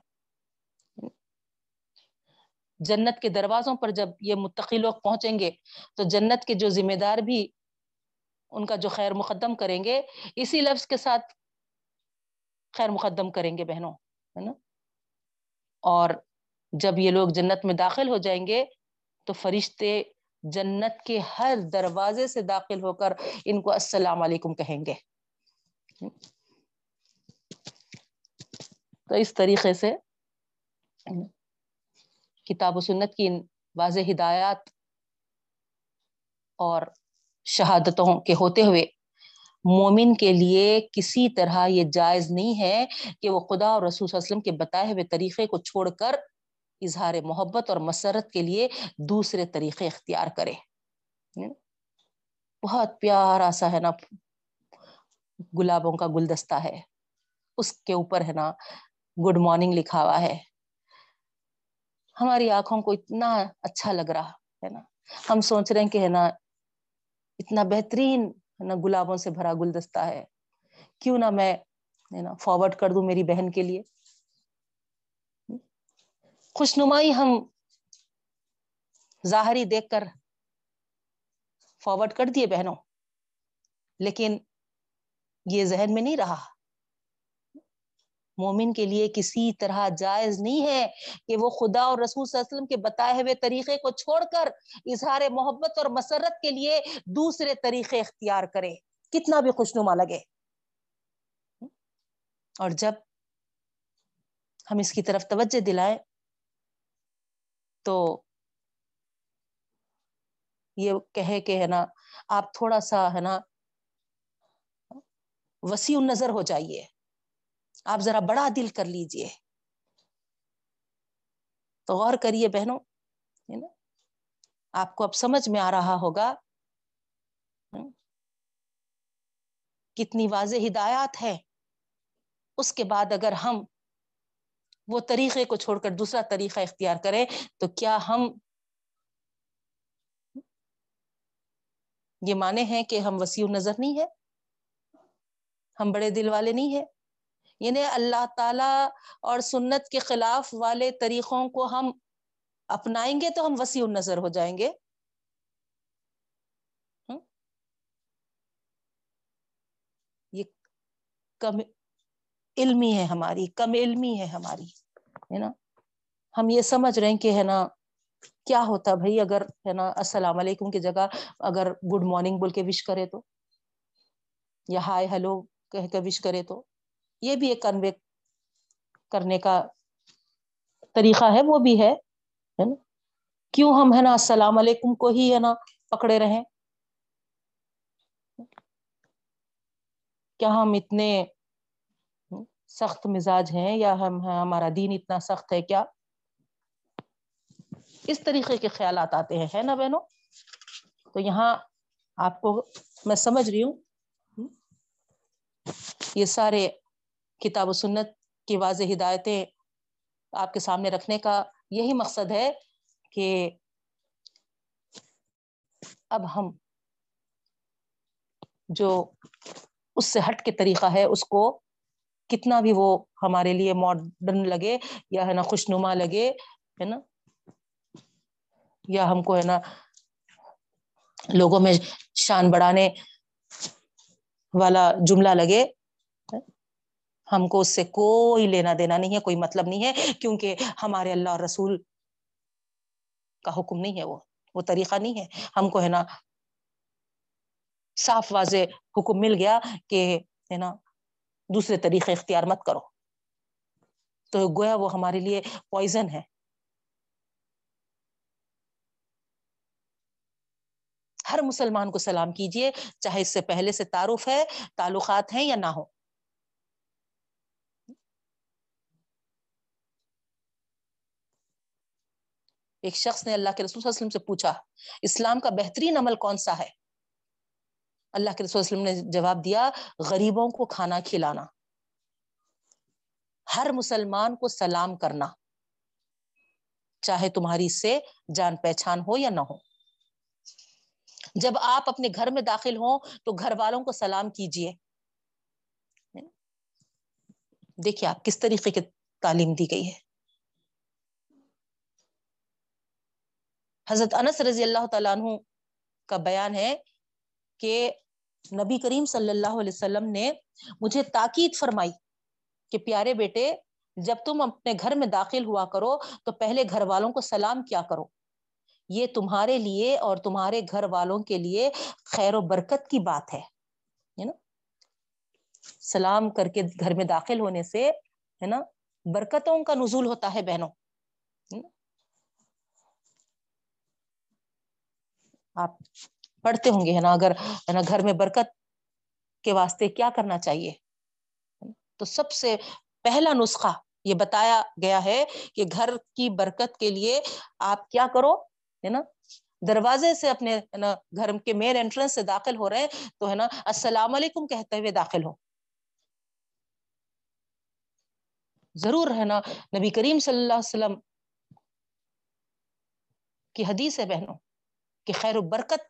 جنت کے دروازوں پر جب یہ متقی لوگ پہنچیں گے، تو جنت کے جو ذمہ دار بھی ان کا جو خیر مقدم کریں گے، اسی لفظ کے ساتھ خیر مقدم کریں گے بہنوں، ہے نا؟ اور جب یہ لوگ جنت میں داخل ہو جائیں گے تو فرشتے جنت کے ہر دروازے سے داخل ہو کر ان کو السلام علیکم کہیں گے۔ تو اس طریقے سے کتاب و سنت کی واضح ہدایات اور شہادتوں کے ہوتے ہوئے۔ مومن کے لیے کسی طرح یہ جائز نہیں ہے کہ وہ خدا اور رسول صلی اللہ علیہ وسلم کے بتائے ہوئے طریقے کو چھوڑ کر اظہار محبت اور مسرت کے لیے دوسرے طریقے اختیار کرے۔ بہت پیارا سا ہے نا، گلابوں کا گلدستہ ہے۔ اس کے اوپر ہے نا، گڈ مارننگ لکھا ہوا ہے۔ ہماری آنکھوں کو اتنا اچھا لگ رہا ہے نا۔ ہم سوچ رہے ہیں کہ ہے نا اتنا بہترین نا گلابوں سے بھرا گلدستہ ہے۔ کیوں نہ میں نا فارورڈ کر دوں میری بہن کے لیے۔ خوش نمائی ہم ظاہری دیکھ کر فارورڈ کر دیے بہنوں، لیکن یہ ذہن میں نہیں رہا۔ مومن کے لیے کسی طرح جائز نہیں ہے کہ وہ خدا اور رسول صلی اللہ علیہ وسلم کے بتائے ہوئے طریقے کو چھوڑ کر اظہار محبت اور مسرت کے لیے دوسرے طریقے اختیار کرے۔ کتنا بھی خوشنما لگے۔ اور جب ہم اس کی طرف توجہ دلائیں تو یہ کہے کہ ہے نا، آپ تھوڑا سا ہے نا وسیع نظر ہو جائیے۔ آپ ذرا بڑا دل کر لیجیے۔ تو غور کریے بہنوں آپ کو اب سمجھ میں آ رہا ہوگا۔ کتنی واضح ہدایات ہے اس کے بعد اگر ہم وہ طریقے کو چھوڑ کر دوسرا طریقہ اختیار کریں، تو کیا ہم یہ مانے ہیں کہ ہم وسیع نظر نہیں ہے ہم بڑے دل والے نہیں ہیں؟ یعنی اللہ تعالی اور سنت کے خلاف والے طریقوں کو ہم اپنائیں گے تو ہم وسیع نظر ہو جائیں گے۔ یہ کم علمی ہے ہماری، کم علمی ہے ہماری، ہے نا؟ ہم یہ سمجھ رہے ہیں کہ ہے نا، کیا ہوتا بھائی اگر ہے نا السلام علیکم کی جگہ اگر گڈ مارننگ بول کے وش کرے تو، یا ہائے ہیلو کہہ کے وش کرے تو۔ یہ بھی ایک کنوے کرنے کا طریقہ ہے، وہ بھی ہے نا؟ کیوں ہم، ہے نا، السلام علیکم کو ہی، ہے نا، پکڑے رہیں؟ کیا ہم اتنے سخت مزاج ہیں یا ہم ہمارا دین اتنا سخت ہے کیا؟ اس طریقے کے خیالات آتے ہیں، ہے نا بہنوں؟ تو یہاں آپ کو میں سمجھ رہی ہوں۔ یہ سارے کتاب و سنت کی واضح ہدایتیں آپ کے سامنے رکھنے کا یہی مقصد ہے کہ اب ہم جو اس سے ہٹ کے طریقہ ہے، اس کو کتنا بھی وہ ہمارے لیے ماڈرن لگے یا ہے نا خوشنما لگے، ہے نا؟ یا ہم کو ہے نا لوگوں میں شان بڑھانے والا جملہ لگے ہم کو اس سے کوئی لینا دینا نہیں ہے، کوئی مطلب نہیں ہے، کیونکہ ہمارے اللہ اور رسول کا حکم نہیں ہے وہ وہ طریقہ نہیں ہے۔ ہم کو ہے نا صاف واضح حکم مل گیا کہ ہے نا دوسرے طریقے اختیار مت کرو۔ تو گویا وہ ہمارے لیے پوائزن ہے۔ ہر مسلمان کو سلام کیجیے چاہے اس سے پہلے سے تعارف ہے، تعلقات ہیں یا نہ ہو ایک شخص نے اللہ کے رسول صلی اللہ علیہ وسلم سے پوچھا، اسلام کا بہترین عمل کون سا ہے؟ اللہ کے رسول وسلم نے جواب دیا، غریبوں کو کھانا کھلانا، ہر مسلمان کو سلام کرنا، چاہے تمہاری سے جان پہچان ہو یا نہ ہو۔ جب آپ اپنے گھر میں داخل ہوں تو گھر والوں کو سلام کیجیے دیکھیے آپ کس طریقے کی تعلیم دی گئی ہے؟ حضرت انس رضی اللہ تعالیٰ عنہ کا بیان ہے کہ نبی کریم صلی اللہ علیہ وسلم نے مجھے تاکید فرمائی کہ پیارے بیٹے، جب تم اپنے گھر میں داخل ہوا کرو تو پہلے گھر والوں کو سلام کیا کرو۔ یہ تمہارے لیے اور تمہارے گھر والوں کے لیے خیر و برکت کی بات ہے نا؟ سلام کر کے گھر میں داخل ہونے سے، ہے نا؟ برکتوں کا نزول ہوتا ہے بہنوں۔ آپ پڑھتے ہوں گے، ہے نا؟ اگر، ہے نا، گھر میں برکت کے واسطے کیا کرنا چاہیے؟ تو سب سے پہلا نسخہ یہ بتایا گیا ہے کہ گھر کی برکت کے لیے آپ کیا کرو، ہے نا؟ دروازے سے اپنے نا، گھر کے مین انٹرنس سے داخل ہو رہے ہیں تو، ہے نا، السلام علیکم کہتے ہوئے داخل ہو۔ ضرور، ہے نا، نبی کریم صلی اللہ علیہ وسلم کی حدیث ہے بہنوں۔ کہ خیر و برکت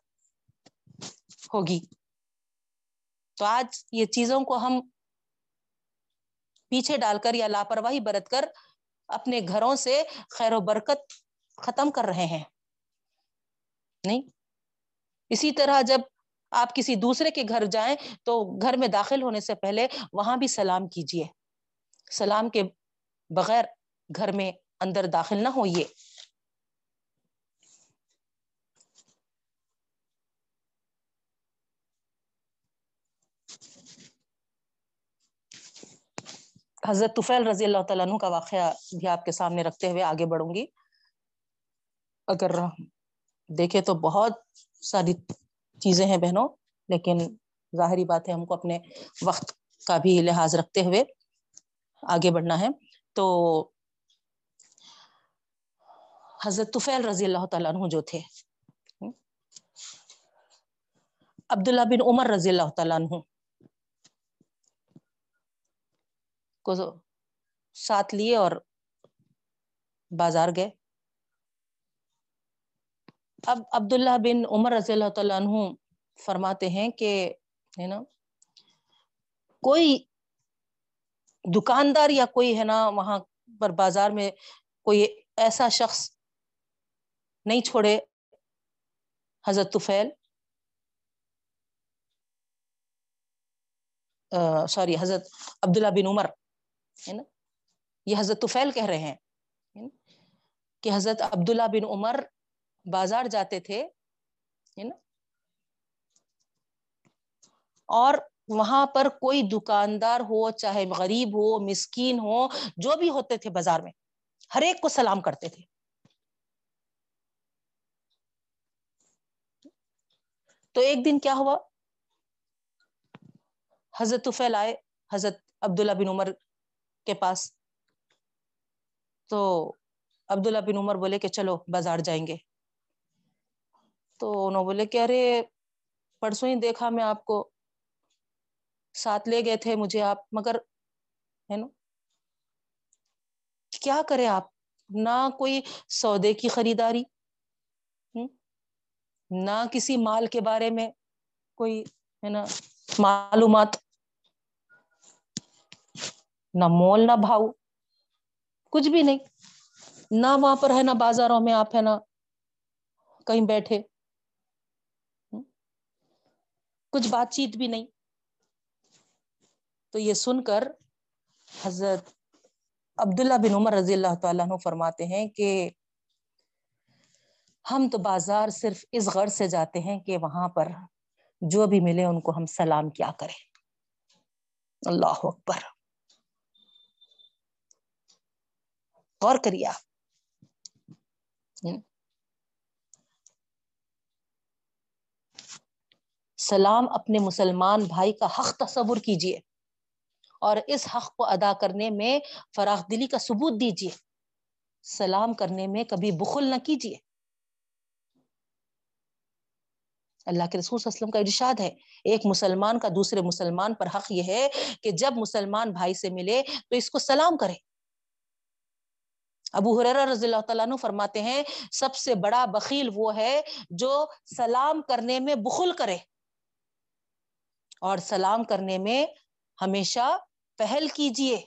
ہوگی۔ تو آج یہ چیزوں کو ہم پیچھے ڈال کر یا لاپرواہی برت کر اپنے گھروں سے خیر و برکت ختم کر رہے ہیں۔ نہیں؟ اسی طرح جب آپ کسی دوسرے کے گھر جائیں تو گھر میں داخل ہونے سے پہلے وہاں بھی سلام کیجیے سلام کے بغیر گھر میں اندر داخل نہ ہوئیے۔ حضرت طفیل رضی اللہ تعالیٰ عنہ کا واقعہ بھی آپ کے سامنے رکھتے ہوئے آگے بڑھوں گی۔ اگر دیکھے تو بہت ساری چیزیں ہیں بہنوں، لیکن ظاہری بات ہے ہم کو اپنے وقت کا بھی لحاظ رکھتے ہوئے آگے بڑھنا ہے۔ تو حضرت طفیل رضی اللہ تعالیٰ عنہ جو تھے، عبداللہ بن عمر رضی اللہ تعالیٰ عنہ کو ساتھ لیے اور بازار گئے۔ اب عبداللہ بن عمر رضی اللہ تعالیٰ عنہ فرماتے ہیں کہ، ہے نا، کوئی دکاندار یا کوئی، ہے نا، وہاں پر بازار میں کوئی ایسا شخص نہیں چھوڑے۔ حضرت طفیل سوری، حضرت عبداللہ بن عمر۔ ہے نا؟ یہ حضرت طفیل کہہ رہے ہیں کہ حضرت عبداللہ بن عمر بازار جاتے تھے اور وہاں پر کوئی دکاندار ہو، چاہے غریب ہو، مسکین ہو، جو بھی ہوتے تھے بازار میں، ہر ایک کو سلام کرتے تھے۔ تو ایک دن کیا ہوا؟ حضرت طفیل آئے، حضرت عبداللہ بن عمر کے پاس۔ تو عبداللہ بن عمر بولے کہ چلو بازار جائیں گے۔ تو انہوں بولے کہ ارے، پرسوں ہی دیکھا میں آپ کو۔ ساتھ لے گئے تھے مجھے آپ، مگر، ہے نا؟ کیا کرے آپ؟ نہ کوئی سودے کی خریداری۔ نہ کسی مال کے بارے میں کوئی، ہے نا، معلومات۔ نہ مول نہ بھاؤ، کچھ بھی نہیں۔ نہ وہاں پر ہے نا بازاروں میں آپ ہے نا کہیں بیٹھے۔ کچھ بات چیت بھی نہیں۔ تو یہ سن کر حضرت عبداللہ بن عمر رضی اللہ تعالیٰ عنہ فرماتے ہیں کہ ہم تو بازار صرف اس غرض سے جاتے ہیں کہ وہاں پر جو بھی ملے ان کو ہم سلام کیا کریں۔ اللہ اکبر۔ غور کریے آپ۔ سلام اپنے مسلمان بھائی کا حق تصور کیجیے اور اس حق کو ادا کرنے میں فراخ دلی کا ثبوت دیجیے۔ سلام کرنے میں کبھی بخل نہ کیجیے اللہ کے رسول صلی اللہ علیہ وسلم کا ارشاد ہے۔ ایک مسلمان کا دوسرے مسلمان پر حق یہ ہے کہ جب مسلمان بھائی سے ملے تو اس کو سلام کرے۔ ابو حرا رضی اللہ تعالیٰ عنہ فرماتے ہیں، سب سے بڑا بخیل وہ ہے جو سلام کرنے میں بخل کرے۔ اور سلام کرنے میں ہمیشہ پہل کیجیے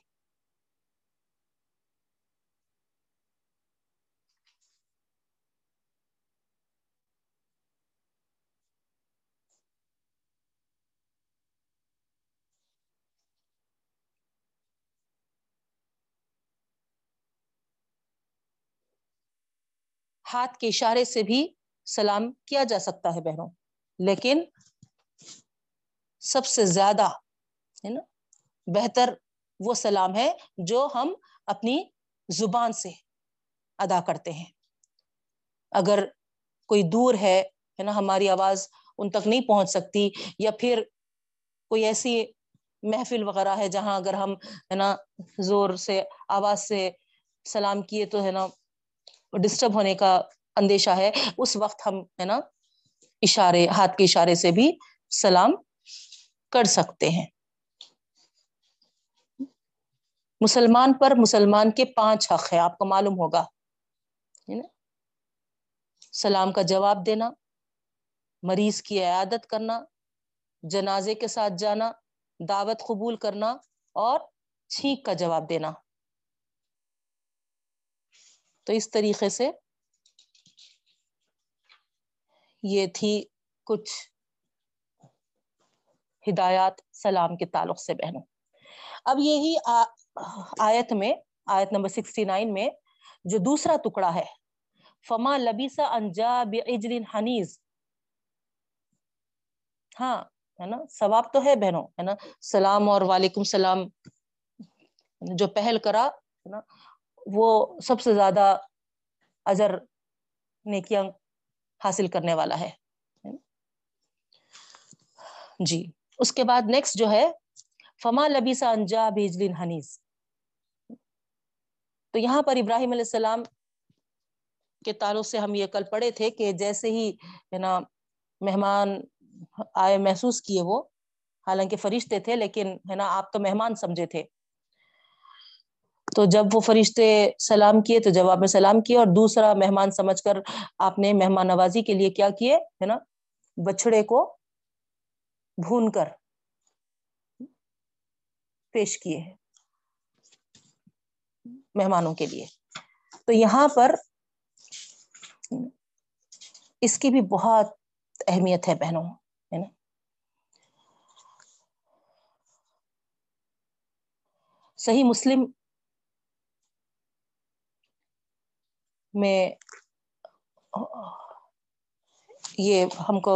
ہاتھ کے اشارے سے بھی سلام کیا جا سکتا ہے بہنوں۔ لیکن سب سے زیادہ ہے نا بہتر وہ سلام ہے جو ہم اپنی زبان سے ادا کرتے ہیں۔ اگر کوئی دور ہے نا ہماری آواز ان تک نہیں پہنچ سکتی یا پھر کوئی ایسی محفل وغیرہ ہے جہاں اگر ہم، ہے نا زور سے، آواز سے سلام کیے تو، ہے نا ڈسٹرب ہونے کا اندیشہ ہے، اس وقت ہم، ہے نا، اشارے، ہاتھ کے اشارے سے بھی سلام کر سکتے ہیں۔ مسلمان پر مسلمان کے پانچ حق ہے آپ کو معلوم ہوگا۔ سلام کا جواب دینا، مریض کی عیادت کرنا، جنازے کے ساتھ جانا، دعوت قبول کرنا اور چھینک کا جواب دینا۔ تو اس طریقے سے یہ تھی کچھ ہدایات سلام کے تعلق سے بہنوں۔ اب یہی آ... آیت میں، آیت نمبر سکسٹی نائن میں جو دوسرا ٹکڑا ہے، فما لبیسا انجا حنیز ہاں ہے نا؟ ثواب تو ہے بہنوں، ہے نا؟ سلام اور وعلیکم السلام جو پہل کرا، ہے نا؟ وہ سب سے زیادہ اجر نیکیاں حاصل کرنے والا ہے۔ جی اس کے بعد نیکسٹ جو ہے، فما لبی سا انجا بیجلین حنیز تو یہاں پر ابراہیم علیہ السلام کے تعلق سے ہم یہ کل پڑھے تھے کہ جیسے ہی، ہے نا، مہمان آئے، محسوس کیے وہ، حالانکہ فرشتے تھے، لیکن، ہے نا، آپ تو مہمان سمجھے تھے۔ تو جب وہ فرشتے سلام کیے تو جواب میں سلام کیے اور دوسرا مہمان سمجھ کر آپ نے مہمان نوازی کے لیے کیا کیے؟ ہے نا؟ بچڑے کو بھون کر پیش کیے ہیں مہمانوں کے لیے۔ تو یہاں پر اس کی بھی بہت اہمیت ہے بہنوں، ہے نا؟ صحیح مسلم میں یہ ہم کو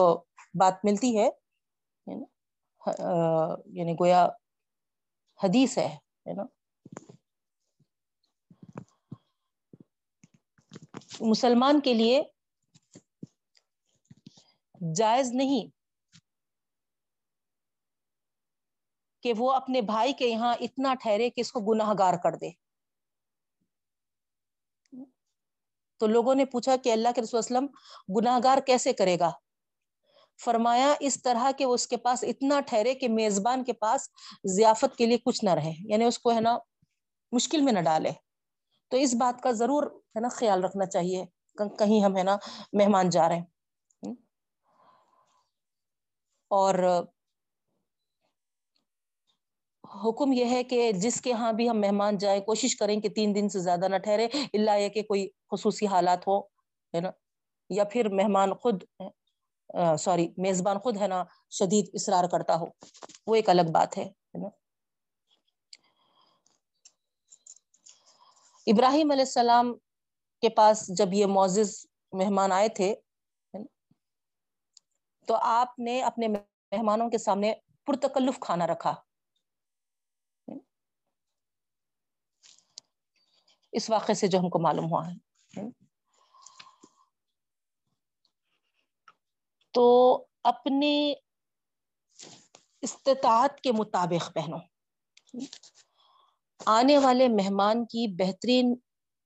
بات ملتی ہے یعنی گویا حدیث ہے نا؟ مسلمان کے لیے جائز نہیں کہ وہ اپنے بھائی کے یہاں اتنا ٹھہرے کہ اس کو گناہ گار کر دے۔ تو لوگوں نے پوچھا کہ اللہ کے رسول وسلم گناہ گار کیسے کرے گا؟ فرمایا، اس طرح کہ وہ اس کے پاس اتنا ٹھہرے کہ میزبان کے پاس ضیافت کے لیے کچھ نہ رہے یعنی اس کو ہے نا مشکل میں نہ ڈالے۔ تو اس بات کا ضرور ہے نا خیال رکھنا چاہیے کہیں ہم ہے نا مہمان جا رہے ہیں۔ اور حکم یہ ہے کہ جس کے ہاں بھی ہم مہمان جائیں، کوشش کریں کہ تین دن سے زیادہ نہ ٹھہرے اللہ یہ کہ کوئی خصوصی حالات ہو ہے نا؟ یا پھر مہمان خود سوری، میزبان خود، ہے نا، شدید اصرار کرتا ہو، وہ ایک الگ بات ہے نا؟ ابراہیم علیہ السلام کے پاس جب یہ معزز مہمان آئے تھے تو آپ نے اپنے مہمانوں کے سامنے پرتکلف کھانا رکھا۔ اس واقعے سے جو ہم کو معلوم ہوا ہے۔ تو اپنے استطاعت کے مطابق پہنو۔ آنے والے مہمان کی بہترین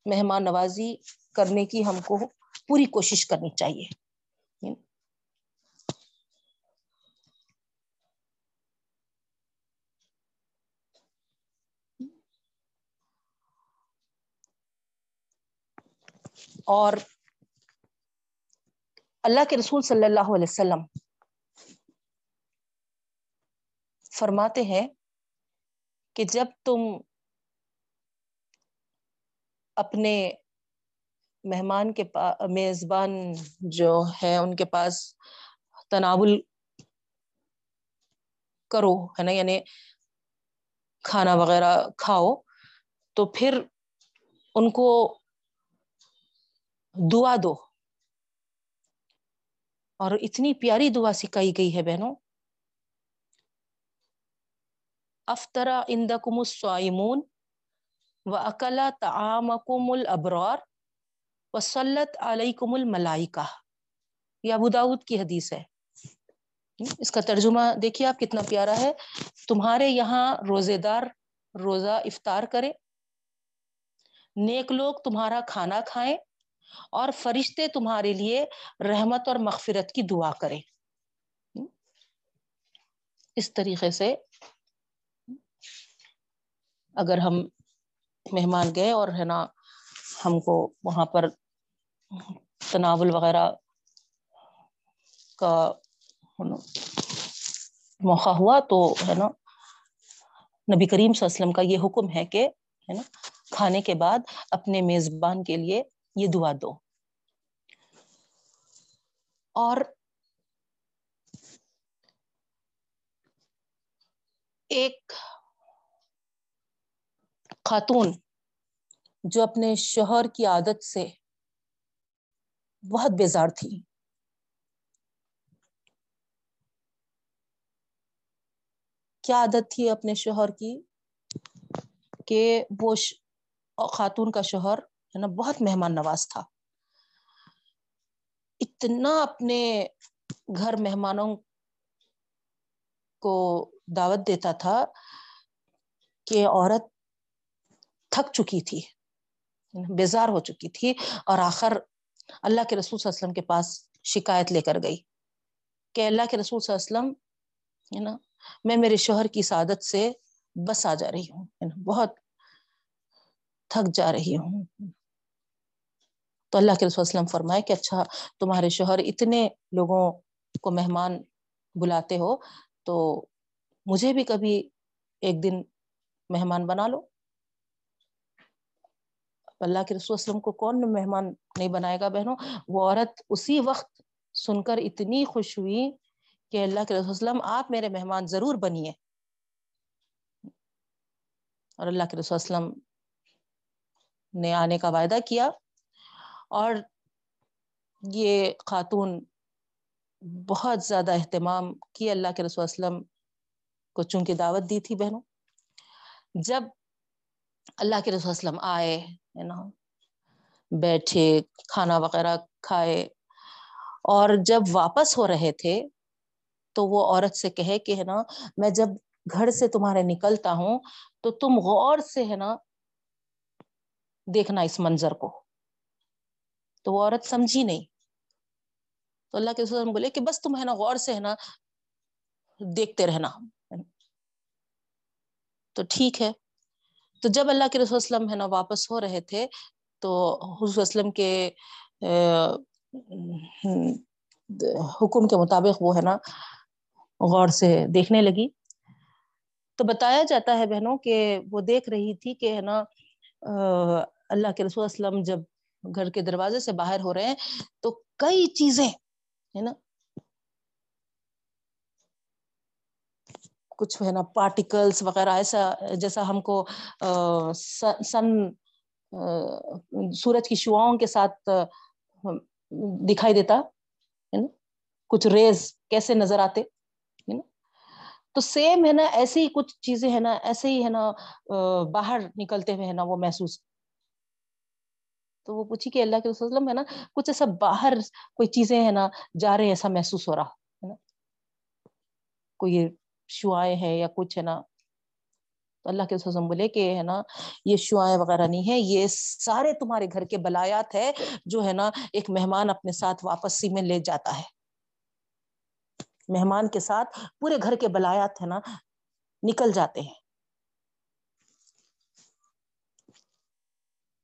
مہمان نوازی کرنے کی ہم کو پوری کوشش کرنی چاہیے۔ اور اللہ کے رسول صلی اللہ علیہ وسلم فرماتے ہیں کہ جب تم اپنے مہمان کے پاس میزبان جو ہے ان کے پاس تناول کرو، ہے نا؟ یعنی کھانا وغیرہ کھاؤ، تو پھر ان کو دعا دو۔ اور اتنی پیاری دعا سکھائی گئی ہے بہنوں۔ افطرا اندکم السائمون و اکلا تعامکم الابرار وسلط علیکم الملائکہ۔ یہ ابو داود کی حدیث ہے۔ اس کا ترجمہ دیکھیے آپ کتنا پیارا ہے۔ تمہارے یہاں روزے دار روزہ افطار کرے نیک لوگ تمہارا کھانا کھائیں۔ اور فرشتے تمہارے لیے رحمت اور مغفرت کی دعا کرے اس طریقے سے اگر ہم مہمان گئے اور ہے نا ہم کو وہاں پر تناول وغیرہ کا موقع ہوا تو ہے نا نبی کریم صلی اللہ علیہ وسلم کا یہ حکم ہے کہ ہے نا کھانے کے بعد اپنے میزبان کے لیے یہ دعا دو۔ اور ایک خاتون جو اپنے شوہر کی عادت سے بہت بیزار تھی۔ کیا عادت تھی اپنے شوہر کی کہ وہ خاتون کا شوہر ہے نا بہت مہمان نواز تھا۔ اتنا اپنے گھر مہمانوں کو دعوت دیتا تھا کہ عورت تھک چکی تھی، بیزار ہو چکی تھی اور آخر اللہ کے رسول صلی اللہ علیہ وسلم کے پاس شکایت لے کر گئی کہ اللہ کے رسول صلی اللہ علیہ وسلم، ہے نا، میں میرے شوہر کی سعادت سے بس آ جا رہی ہوں بہت تھک جا رہی ہوں۔ تو اللہ کے رسول وسلم فرمائے کہ اچھا تمہارے شوہر اتنے لوگوں کو مہمان بلاتے ہو، تو مجھے بھی کبھی ایک دن مہمان بنا لو۔ اللہ کے رسول وسلم کو کون مہمان نہیں بنائے گا بہنوں؟ وہ عورت اسی وقت سن کر اتنی خوش ہوئی کہ اللہ کے رسول وسلم، آپ میرے مہمان ضرور بنیے اور اللہ کے رسول وسلم نے آنے کا وعدہ کیا۔ اور یہ خاتون بہت زیادہ اہتمام کی اللہ کے رسول وسلم کو چونکہ دعوت دی تھی بہنوں۔ جب اللہ کے رسول وسلم آئے، ہے نا، بیٹھے، کھانا وغیرہ کھائے، اور جب واپس ہو رہے تھے، تو وہ عورت سے کہے کہ، ہے نا، میں جب گھر سے تمہارے نکلتا ہوں، تو تم غور سے، ہے نا، دیکھنا اس منظر کو۔ تو وہ عورت سمجھی نہیں۔ تو اللہ کے رسول بولے کہ بس تم ہے نا غور سے ہے نا دیکھتے رہنا۔ تو ٹھیک ہے۔ تو جب اللہ کے رسول وسلم ہے نا واپس ہو رہے تھے تو حضور وسلم کے حکم کے مطابق وہ ہے نا غور سے دیکھنے لگی۔ تو بتایا جاتا ہے بہنوں کہ وہ دیکھ رہی تھی کہ ہے نا اللہ کے رسول اسلم جب گھر کے دروازے سے باہر ہو رہے ہیں، تو کئی چیزیں، ہے نا؟ کچھ ہے نا پارٹیکلس وغیرہ، ایسا جیسا ہم کو سن سورج کی شعاؤں کے ساتھ دکھائی دیتا، ہے نا؟ کچھ ریز کیسے نظر آتے، ہے نا؟ تو سیم ہے نا ایسے ہی کچھ چیزیں ہے نا، ایسے ہی ہے نا باہر نکلتے ہوئے ہے نا، وہ محسوس تو وہ پوچھی کہ اللہ کے وسلم ہے نا، کچھ ایسا باہر کوئی چیزیں ہے نا، جا رہے ایسا محسوس ہو رہا، ہے نا؟ کوئی شعائیں ہیں یا کچھ ہے نا؟ تو اللہ کے وسلم بولے کہ ہے نا، یہ شعائیں وغیرہ نہیں ہے یہ سارے تمہارے گھر کے بلایات ہے جو ہے نا ایک مہمان اپنے ساتھ واپسی میں لے جاتا ہے۔ مہمان کے ساتھ پورے گھر کے بلایات ہے نا نکل جاتے ہیں۔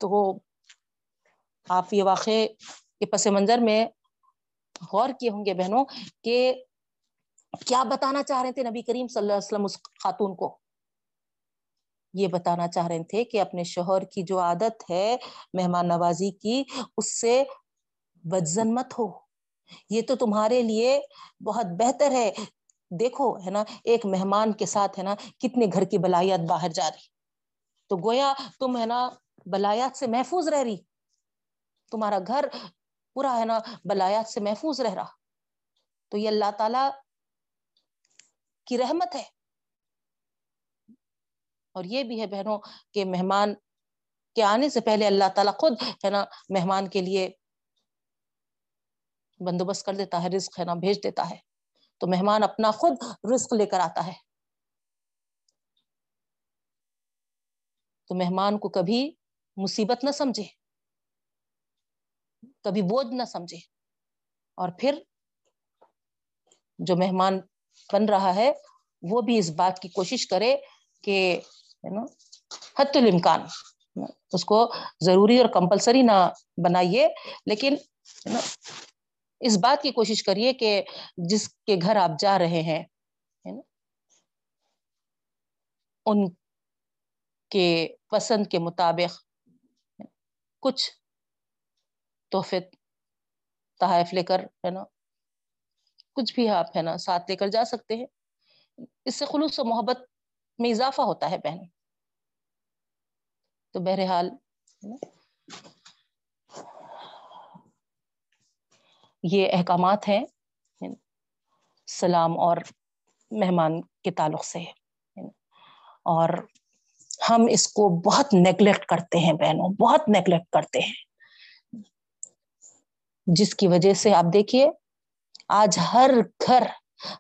تو آپ یہ واقع کے پس منظر میں غور کیے ہوں گے بہنوں کہ کیا بتانا چاہ رہے تھے نبی کریم صلی اللہ علیہ وسلم اس خاتون کو؟ یہ بتانا چاہ رہے تھے کہ اپنے شوہر کی جو عادت ہے مہمان نوازی کی، اس سے بدزن مت ہو۔ یہ تو تمہارے لیے بہت بہتر ہے۔ دیکھو، ہے نا، ایک مہمان کے ساتھ، ہے نا، کتنے گھر کی بلائیات باہر جا رہی۔ تو گویا تم، ہے نا بلایات سے محفوظ رہ رہی۔ تمہارا گھر پورا ہے نا، بلایات سے محفوظ رہ رہا۔ تو یہ اللہ تعالی کی رحمت ہے۔ اور یہ بھی ہے بہنوں کہ مہمان کے آنے سے پہلے اللہ تعالیٰ خود ہے نا مہمان کے لیے بندوبست کر دیتا ہے، رزق ہے نا بھیج دیتا ہے۔ تو مہمان اپنا خود رزق لے کر آتا ہے۔ تو مہمان کو کبھی مصیبت نہ سمجھے۔ کبھی بوجھ نہ سمجھے۔ اور پھر جو مہمان بن رہا ہے، وہ بھی اس بات کی کوشش کرے کہ حت الامکان اس کو ضروری اور کمپلسری نہ بنائیے۔ لیکن اس بات کی کوشش کریے کہ جس کے گھر آپ جا رہے ہیں ان کے پسند کے مطابق کچھ تحفے تحائف لے کر، ہے نا، کچھ بھی آپ، ہے نا، ساتھ لے کر جا سکتے ہیں۔ اس سے خلوص و محبت میں اضافہ ہوتا ہے بہن۔ تو بہرحال یہ احکامات ہیں۔ سلام اور مہمان کے تعلق سے اور ہم اس کو بہت نیگلیکٹ کرتے ہیں بہنوں، بہت نیگلیکٹ کرتے ہیں۔ جس کی وجہ سے آپ دیکھیے، آج ہر گھر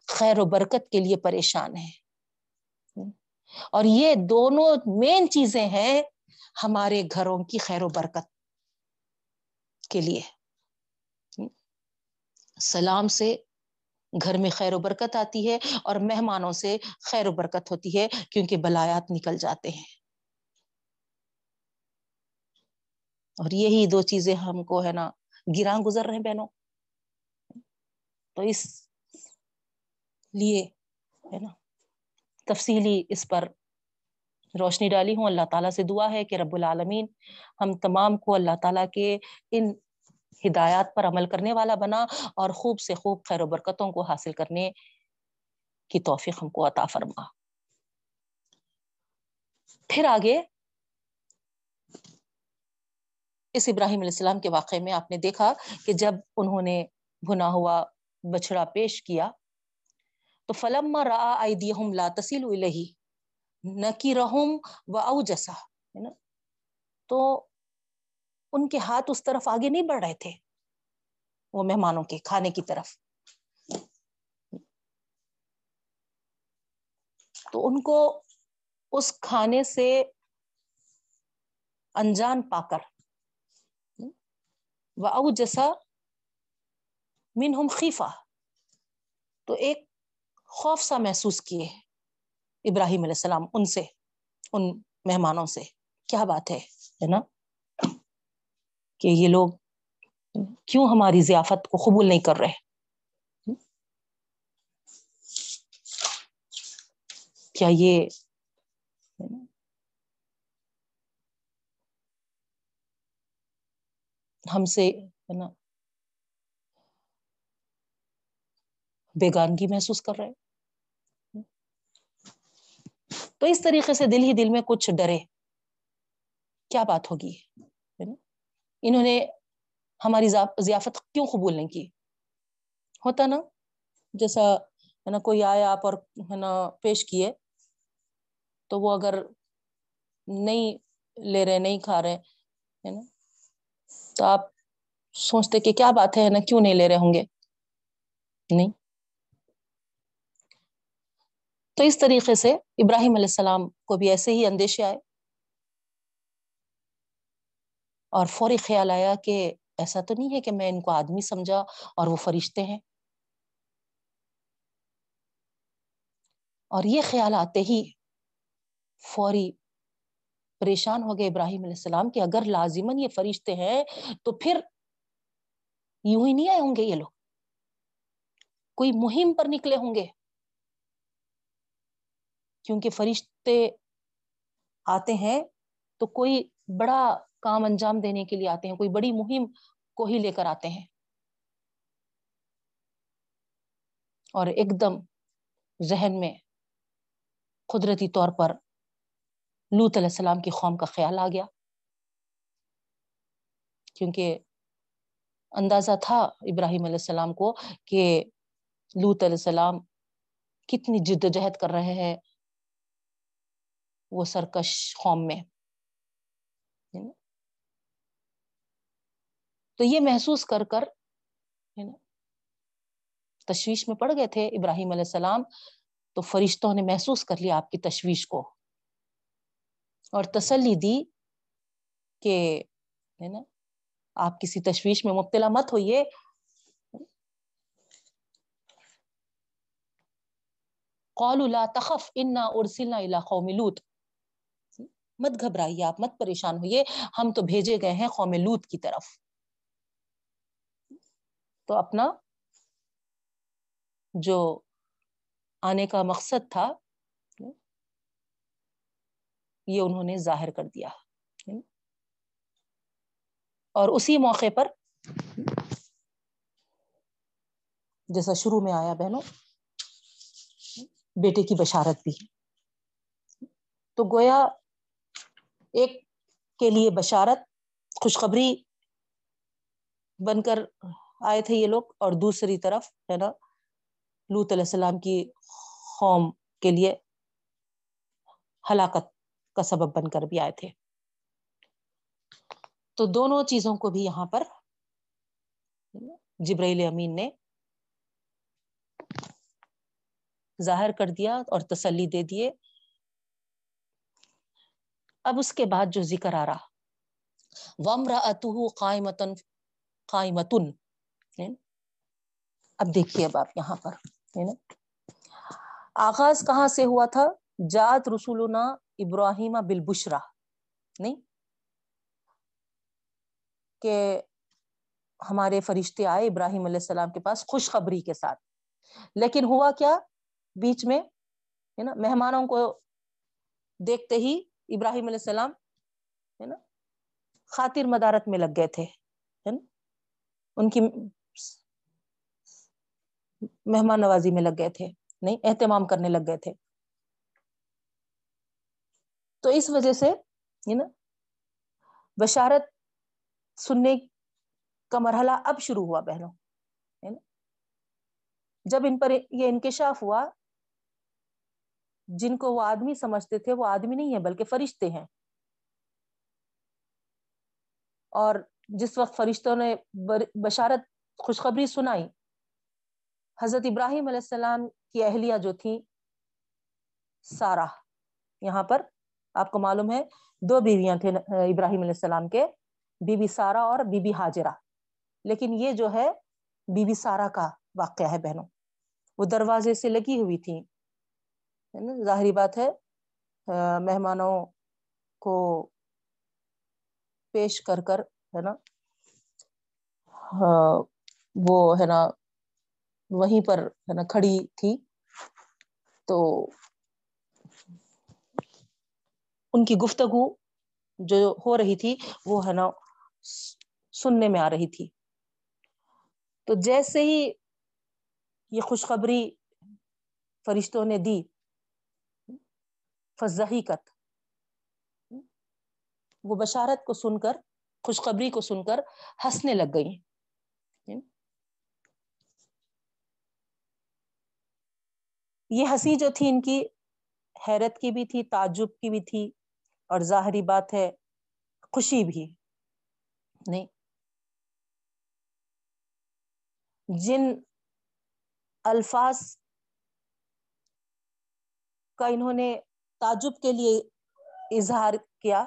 خیر و برکت کے لیے پریشان ہے۔ اور یہ دونوں مین چیزیں ہیں ہمارے گھروں کی خیر و برکت کے لیے۔ سلام سے گھر میں خیر و برکت آتی ہے اور مہمانوں سے خیر و برکت ہوتی ہے کیونکہ بلایات نکل جاتے ہیں۔ اور یہی دو چیزیں ہم کو ہے نا گراں گزر رہے بہنوں۔ تو اس لیے ہے نا، تفصیلی اس پر روشنی ڈالی ہوں۔ اللہ تعالیٰ سے دعا ہے کہ رب العالمین ہم تمام کو اللہ تعالیٰ کے ان ہدایات پر عمل کرنے والا بنا اور خوب سے خوب خیر و برکتوں کو حاصل کرنے کی توفیق ہم کو عطا فرما۔ پھر آگے اس ابراہیم علیہ السلام کے واقعے میں آپ نے دیکھا کہ جب انہوں نے بھنا ہوا بچڑا پیش کیا، تو فلم لا تسیل الہی نکی رحم و او جسا ہے نا؟ تو ان کے ہاتھ اس طرف آگے نہیں بڑھ رہے تھے، وہ مہمانوں کے کھانے کی طرف۔ تو ان کو اس کھانے سے انجان پا کر او جسا من ہم خیفہ تو ایک خوف سا محسوس کیے ابراہیم علیہ السلام ان سے، ان مہمانوں سے۔ کیا بات ہے نا؟ کہ یہ لوگ کیوں ہماری ضیافت کو قبول نہیں کر رہے؟ کیا یہ ہم سے ہے نا، بیگانگی محسوس کر رہے تو اس طریقے سے دل ہی دل میں کچھ ڈرے۔ کیا بات ہوگی؟ انہوں نے ہماری ضیافت کیوں قبول نہیں کی؟ ہوتا نا، جیسا ہے نا، کوئی آیا آپ اور ہے نا پیش کیے، تو وہ اگر نہیں لے رہے، نہیں کھا رہے، ہے نا تو آپ سوچتے کہ کیا بات ہے نا کیوں نہیں لے رہے ہوں گے؟ نہیں۔ تو اس طریقے سے ابراہیم علیہ السلام کو بھی ایسے ہی اندیشے آئے۔ اور فوری خیال آیا کہ ایسا تو نہیں ہے کہ میں ان کو آدمی سمجھا اور وہ فرشتے ہیں۔ اور یہ خیال آتے ہی فوری پریشان ہو گئے ابراہیم علیہ السلام کہ اگر لازمن یہ فرشتے ہیں تو پھر یوں ہی نہیں آئے ہوں گے یہ لوگ؟ کوئی مہم پر نکلے ہوں گے؟ کیونکہ فرشتے آتے ہیں تو کوئی بڑا کام انجام دینے کے لیے آتے ہیں، کوئی بڑی مہم کو ہی لے کر آتے ہیں۔ اور ایک دم ذہن میں قدرتی طور پر لوت علیہ السلام کی قوم کا خیال آ گیا۔ کیونکہ اندازہ تھا ابراہیم علیہ السلام کو کہ لوت علیہ السلام کتنی جد و جہد کر رہے ہیں وہ سرکش قوم میں۔ تو یہ محسوس کر کر تشویش میں پڑ گئے تھے ابراہیم علیہ السلام۔ تو فرشتوں نے محسوس کر لیا آپ کی تشویش کو۔ اور تسلی دی کہ ہے نا، آپ کسی تشویش میں مبتلا مت ہوئیے۔ قالوا لا تخف، انا ارسلنا الى قوم لوط۔ مت گھبرائیے، آپ مت پریشان ہوئیے۔ ہم تو بھیجے گئے ہیں قوم لوت کی طرف۔ تو اپنا جو آنے کا مقصد تھا یہ انہوں نے ظاہر کر دیا۔ اور اسی موقع پر جیسا شروع میں آیا بہنوں، بیٹے کی بشارت بھی۔ تو گویا ایک کے لیے بشارت، خوشخبری بن کر آئے تھے یہ لوگ۔ اور دوسری طرف ہے نا لوت علیہ السلام کی قوم کے لیے ہلاکت کا سبب بن کر بھی آئے تھے۔ تو دونوں چیزوں کو بھی یہاں پر جبرائیل امین نے ظاہر کر دیا اور تسلی دے دیے۔ اب اس کے بعد جو ذکر آ رہا وم اتو قائمتن۔ قائمتن اب دیکھیے اب آپ یہاں پر۔ آغاز کہاں سے ہوا تھا؟ جات رسولنا ابراہیم بالبشرا نہیں؟ کہ ہمارے فرشتے آئے ابراہیم علیہ السلام کے پاس خوشخبری کے ساتھ۔ لیکن ہوا کیا بیچ میں؟ ہے نا، مہمانوں کو دیکھتے ہی ابراہیم علیہ السلام، ہے نا، خاطر مدارت میں لگ گئے تھے ان کی مہمان نوازی میں لگ گئے تھے، نہیں، اہتمام کرنے لگ گئے تھے۔ تو اس وجہ سے نا بشارت سننے کا مرحلہ اب شروع ہوا بہنوں جب ان پر یہ انکشاف ہوا، جن کو وہ آدمی سمجھتے تھے وہ آدمی نہیں ہے بلکہ فرشتے ہیں. اور جس وقت فرشتوں نے بشارت خوشخبری سنائی، حضرت ابراہیم علیہ السلام کی اہلیہ جو تھی سارا یہاں پر آپ کو معلوم ہے، دو بیویاں تھے، ابراہیم علیہ السلام کے بی بی سارا اور بی بی حاجرہ۔ لیکن یہ جو ہے بی بی سارا کا واقعہ ہے بہنوں۔ وہ دروازے سے لگی ہوئی تھی ظاہری بات ہے مہمانوں کو پیش کر کر، ہے نا وہ، ہے نا، وہیں پر، ہے نا، کھڑی تھی۔ تو ان کی گفتگو جو ہو رہی تھی، وہ ہے نا، سننے میں آ رہی تھی۔ تو جیسے ہی یہ خوشخبری فرشتوں نے دی، فضحیقت، وہ بشارت کو سن کر، خوشخبری کو سن کر ہنسنے لگ گئی یہ ہنسی جو تھی، ان کی حیرت کی بھی تھی، تعجب کی بھی تھی۔ اور ظاہری بات ہے، خوشی بھی۔ نہیں۔ جن الفاظ کا انہوں نے تعجب کے لیے اظہار کیا،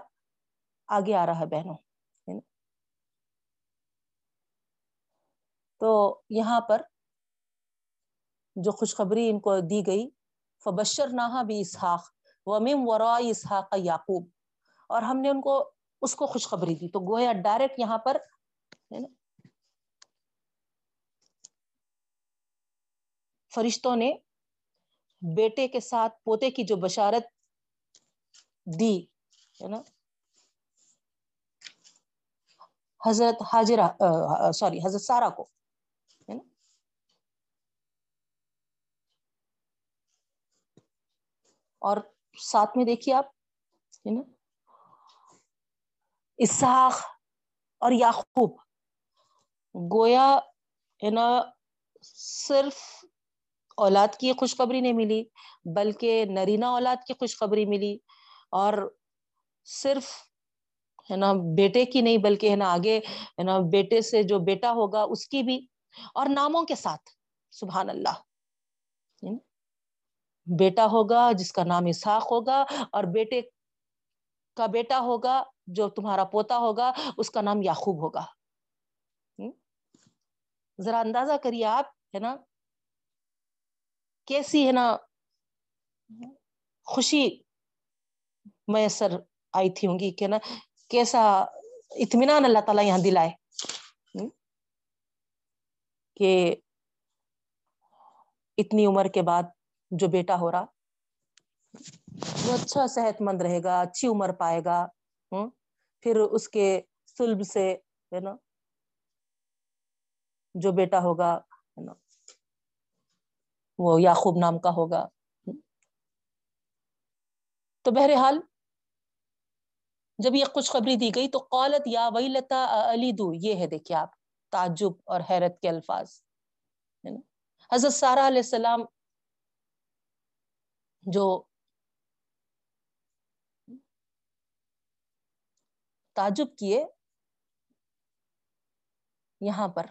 آگے آ رہا ہے بہنوں۔ تو یہاں پر جو خوشخبری ان کو دی گئی فبشر نہا بھی اسحاق ومیم ورا اسحاق یعقوب اور ہم نے ان کو، اس کو خوشخبری دی۔ تو گویا ڈائریکٹ یہاں پر فرشتوں نے بیٹے کے ساتھ پوتے کی جو بشارت دی، ہے نا؟ حضرت حاجرہ سوری، حضرت سارا کو اور ساتھ میں دیکھیے آپ، ہے نا؟ اسحاق اور یاقوب گویا، ہے نا، صرف اولاد کی خوشخبری نہیں ملی، بلکہ نرینا اولاد کی خوشخبری ملی۔ اور صرف، ہے نا، بیٹے کی نہیں، بلکہ، ہے نا، آگے، ہے نا، بیٹے سے جو بیٹا ہوگا، اس کی بھی، اور ناموں کے ساتھ، سبحان اللہ۔ بیٹا ہوگا جس کا نام اسحاق ہوگا اور بیٹے کا بیٹا ہوگا جو تمہارا پوتا ہوگا، اس کا نام یاخوب ہوگا۔ ذرا اندازہ کریے آپ، ہے نا؟ کیسی، ہے نا؟ خوشی میسر آئی تھی ہوں گی کہ نا، کیسا اطمینان اللہ تعالیٰ یہاں دلائے۔ کہ اتنی عمر کے بعد جو بیٹا ہو رہا، وہ اچھا صحت مند رہے گا، اچھی عمر پائے گا پھر اس کے سلب سے، ہے نا، جو بیٹا ہوگا وہ یاخوب نام کا ہوگا تو بہرحال، جب یہ خوشخبری دی گئی تو قالت، یا وئی لتا علی دو یہ ہے دیکھیے آپ، تعجب اور حیرت کے الفاظ حضرت سارا علیہ السلام جو تعجب کیے یہاں پر۔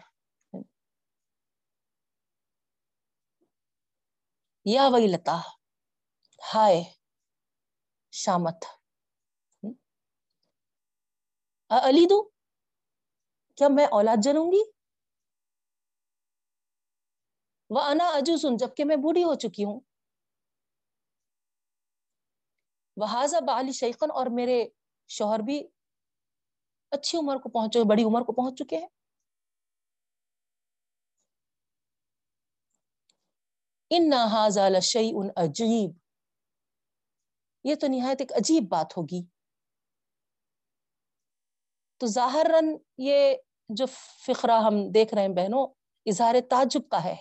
یا وہی لتا ہائے شامت۔ علی دو، کیا میں اولاد جنوں گی؟ وہ انا اجو سن جبکہ میں بوڑھی ہو چکی ہوں۔ وہ بال شیخن اور میرے شوہر بھی اچھی عمر کو پہنچے بڑی عمر کو پہنچ چکے ہیں۔ ان نہ شعی ان عجیب یہ تو نہایت ایک عجیب بات ہوگی۔ تو ظاہر یہ جو فقرہ ہم دیکھ رہے ہیں بہنوں، اظہار تعجب کا ہے۔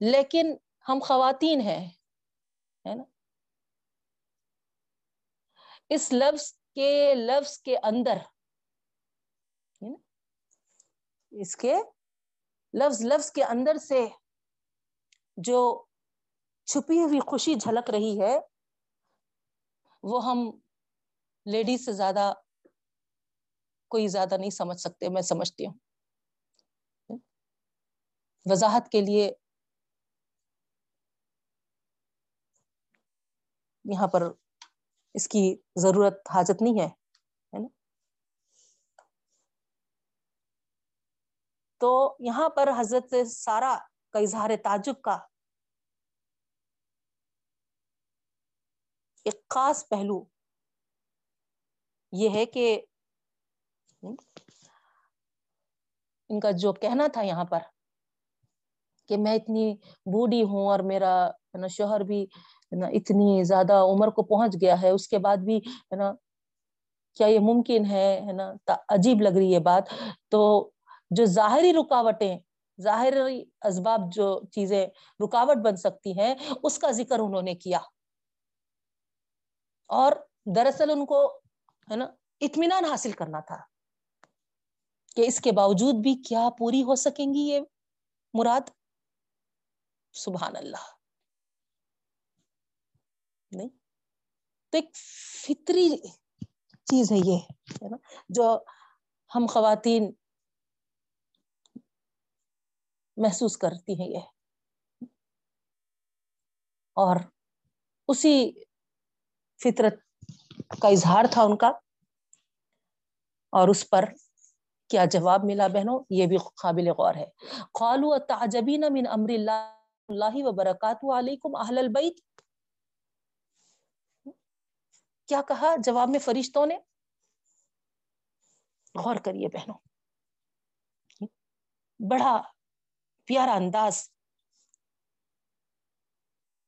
لیکن ہم خواتین ہیں، ہے نا؟ اس لفظ کے لفظ کے اندر اس کے لفظ لفظ کے اندر سے جو چھپی ہوئی خوشی جھلک رہی ہے، وہ ہم لیڈیز سے زیادہ کوئی زیادہ نہیں سمجھ سکتے، میں سمجھتی ہوں۔ وضاحت کے لیے یہاں پر اس کی ضرورت، حاجت نہیں ہے تو یہاں پر حضرت سارا کا اظہار تعجب کا ایک خاص پہلو یہ ہے کہ ان کا جو کہنا تھا یہاں پر کہ میں اتنی بوڑھی ہوں اور میرا شوہر بھی اتنی زیادہ عمر کو پہنچ گیا ہے، اس کے بعد بھی ہے نا، کیا یہ ممکن ہے نا عجیب لگ رہی ہے بات۔ تو جو ظاہری رکاوٹیں، ظاہری اسباب جو چیزیں رکاوٹ بن سکتی ہیں، اس کا ذکر انہوں نے کیا۔ اور دراصل ان کو ہے نا، اطمینان حاصل کرنا تھا کہ اس کے باوجود بھی کیا پوری ہو سکیں گی یہ مراد؟ سبحان اللہ۔ نہیں؟ تو ایک فطری چیز ہے یہ جو ہم خواتین محسوس کرتی ہیں یہ۔ اور اسی فطرت کا اظہار تھا ان کا۔ اور اس پر کیا جواب ملا بہنوں؟ یہ بھی قابل غور ہے۔ خالو تعجبین من امر اللہ اللہ وبرکات علیکم اہل البیت؟ کیا کہا؟ جواب میں فرشتوں نے۔ غور کریے بہنوں۔ بڑا پیارا انداز۔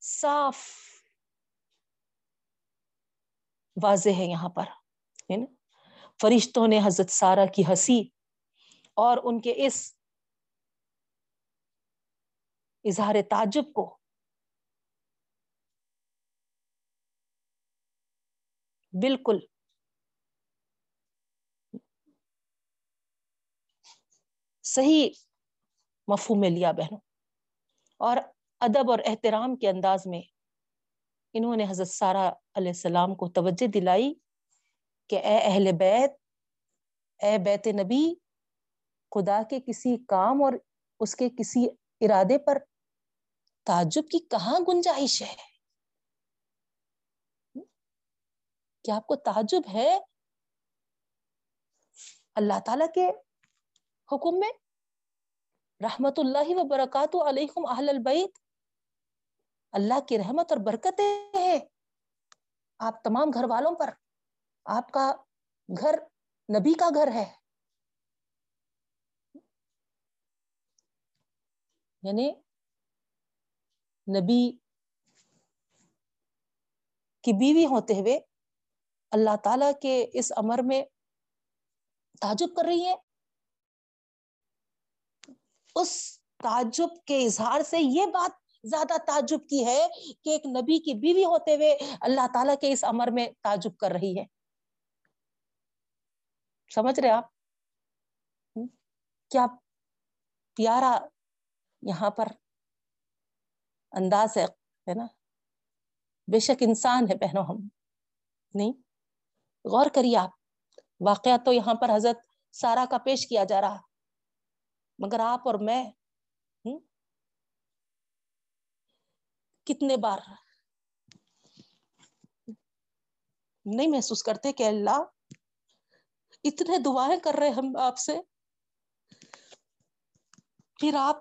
صاف واضح ہے یہاں پر فرشتوں نے حضرت سارا کی ہنسی اور ان کے اس اظہار تعجب کو بالکل۔ صحیح مفہوم میں لیا بہنوں۔ اور ادب اور احترام کے انداز میں انہوں نے حضرت سارا علیہ السلام کو توجہ دلائی کہ اے اہل بیت، اے بیت نبی، خدا کے کسی کام اور اس کے کسی ارادے پر تعجب کی کہاں گنجائش ہے؟ کیا آپ کو تعجب ہے اللہ تعالی کے حکم میں؟ رحمت اللہ و برکات علیکم اہل البیت، اللہ کی رحمت اور برکتیں ہیں آپ تمام گھر والوں پر، آپ کا گھر نبی کا گھر ہے۔ یعنی نبی کی بیوی ہوتے ہوئے اللہ تعالی کے اس امر میں تعجب کر رہی ہے اس تعجب کے اظہار سے یہ بات زیادہ تعجب کی ہے کہ ایک نبی کی بیوی ہوتے ہوئے اللہ تعالیٰ کے اس امر میں تعجب کر رہی ہے سمجھ رہے آپ؟ کیا پیارا یہاں پر انداز ہے نا؟ بے شک انسان ہے بہنوں ہم۔ نہیں؟ غور کریے آپ۔ واقعات تو یہاں پر حضرت سارا کا پیش کیا جا رہا۔ مگر آپ اور میں کتنے بار نہیں محسوس کرتے کہ اللہ اتنے دعائیں کر رہے ہم آپ سے؟ پھر آپ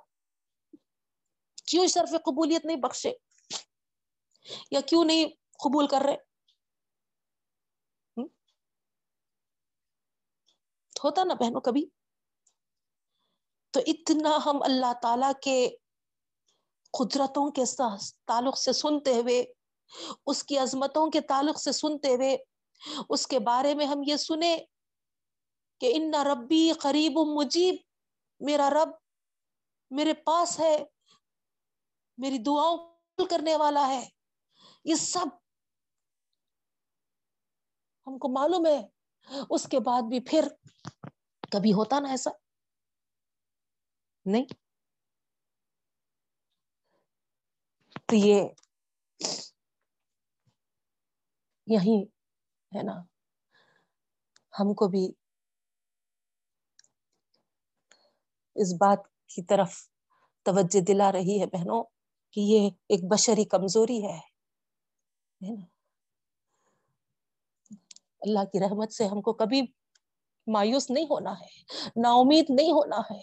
کیوں شرف قبولیت نہیں بخشے؟ یا کیوں نہیں قبول کر رہے؟ ہوتا نا بہنوں کبھی؟ تو اتنا ہم اللہ تعالی کے قدرتوں کے تعلق سے سنتے ہوئے، اس کی عظمتوں کے تعلق سے سنتے ہوئے، اس کے بارے میں ہم یہ سنے کہ ان ربی قریب مجیب میرا رب میرے پاس ہے، میری دعاؤں کرنے والا ہے۔ یہ سب ہم کو معلوم ہے۔ اس کے بعد بھی پھر کبھی ہوتا نا ایسا؟ نہیں۔ تو یہ یہی ہے نا۔ ہم کو بھی اس بات کی طرف توجہ دلا رہی ہے بہنوں کہ یہ ایک بشری کمزوری ہے اللہ کی رحمت سے ہم کو کبھی مایوس نہیں ہونا ہے نا امید نہیں ہونا ہے۔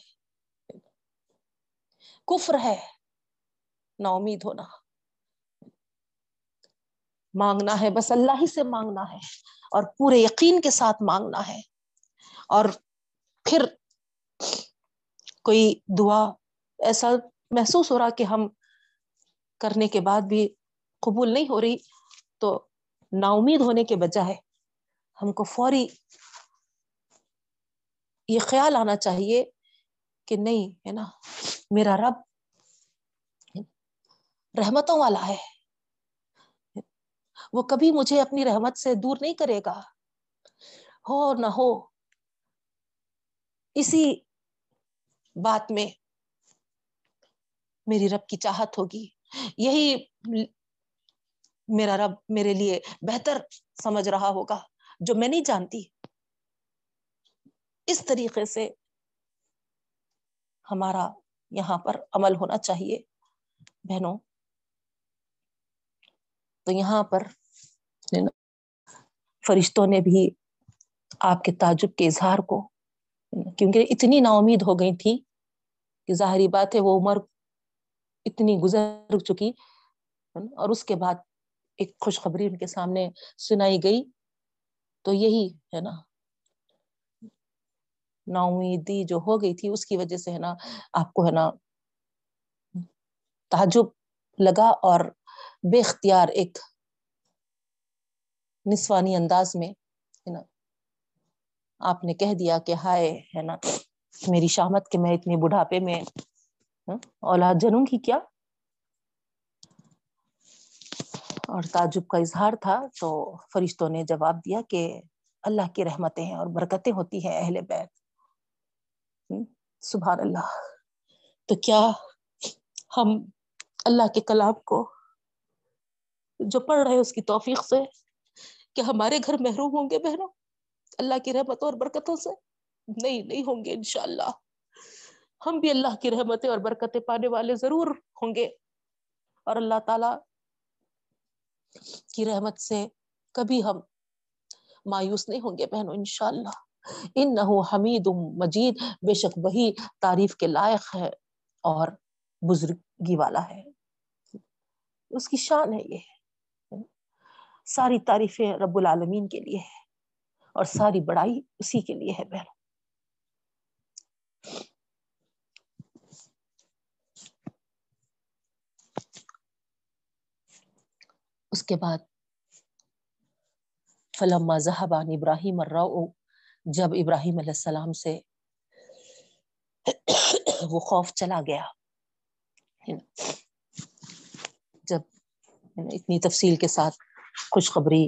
کفر ہے نا امید ہونا۔ مانگنا ہے، بس اللہ ہی سے مانگنا ہے اور پورے یقین کے ساتھ مانگنا ہے۔ اور پھر کوئی دعا ایسا محسوس ہو رہا کہ ہم کرنے کے بعد بھی قبول نہیں ہو رہی تو نا امید ہونے کے بجائے ہم کو فوری یہ خیال آنا چاہیے کہ نہیں، ہے نا؟ میرا رب رحمتوں والا ہے۔ وہ کبھی مجھے اپنی رحمت سے دور نہیں کرے گا۔ ہو نہ ہو۔ اسی بات میں میری رب کی چاہت ہوگی۔ یہی میرا رب میرے لیے بہتر سمجھ رہا ہوگا۔ جو میں نہیں جانتی، اس طریقے سے ہمارا یہاں پر عمل ہونا چاہیے۔ بہنوں، تو یہاں پر فرشتوں نے بھی آپ کے تعجب کے اظہار کو، کیونکہ اتنی نا امید ہو گئی تھی کہ ظاہری بات ہے، وہ عمر اتنی گزر چکی۔ اور اس کے بعد ایک خوشخبری ان کے سامنے سنائی گئی۔ تو یہی ہے نا۔ نا امیدی جو ہو گئی تھی، اس کی وجہ سے ہے نا آپ کو ہے نا تعجب لگا اور بے اختیار ایک نسوانی انداز میں ہے نا آپ نے کہہ دیا کہ ہائے ہے نا میری شامت کے میں اتنے بڑھاپے میں ہاں، اولاد جنوں کی کیا؟ اور تعجب کا اظہار تھا تو فرشتوں نے جواب دیا کہ اللہ کی رحمتیں ہیں اور برکتیں ہوتی ہیں اہل بیت۔ سبحان اللہ۔ تو کیا ہم اللہ کے کلام کو جو پڑھ رہے اس کی توفیق سے کہ ہمارے گھر محروم ہوں گے بہنوں؟ اللہ کی رحمتوں اور برکتوں سے؟ نہیں نہیں ہوں گے انشاءاللہ۔ ہم بھی اللہ کی رحمتیں اور برکتیں پانے والے ضرور ہوں گے۔ اور اللہ تعالی کی رحمت سے کبھی ہم مایوس نہیں ہوں گے بہنوں، انشاءاللہ۔ انہو حمید مجید، بے شک وہی تعریف کے لائق ہے اور بزرگی والا ہے۔ اس کی شان ہے یہ۔ ساری تعریفیں رب العالمین کے لیے ہے اور ساری بڑائی اسی کے لیے ہے بہن اس کے بعد فلما ذهبان ابراہیم الرو جب ابراہیم علیہ السلام سے وہ خوف چلا گیا جب اتنی تفصیل کے ساتھ خوشخبری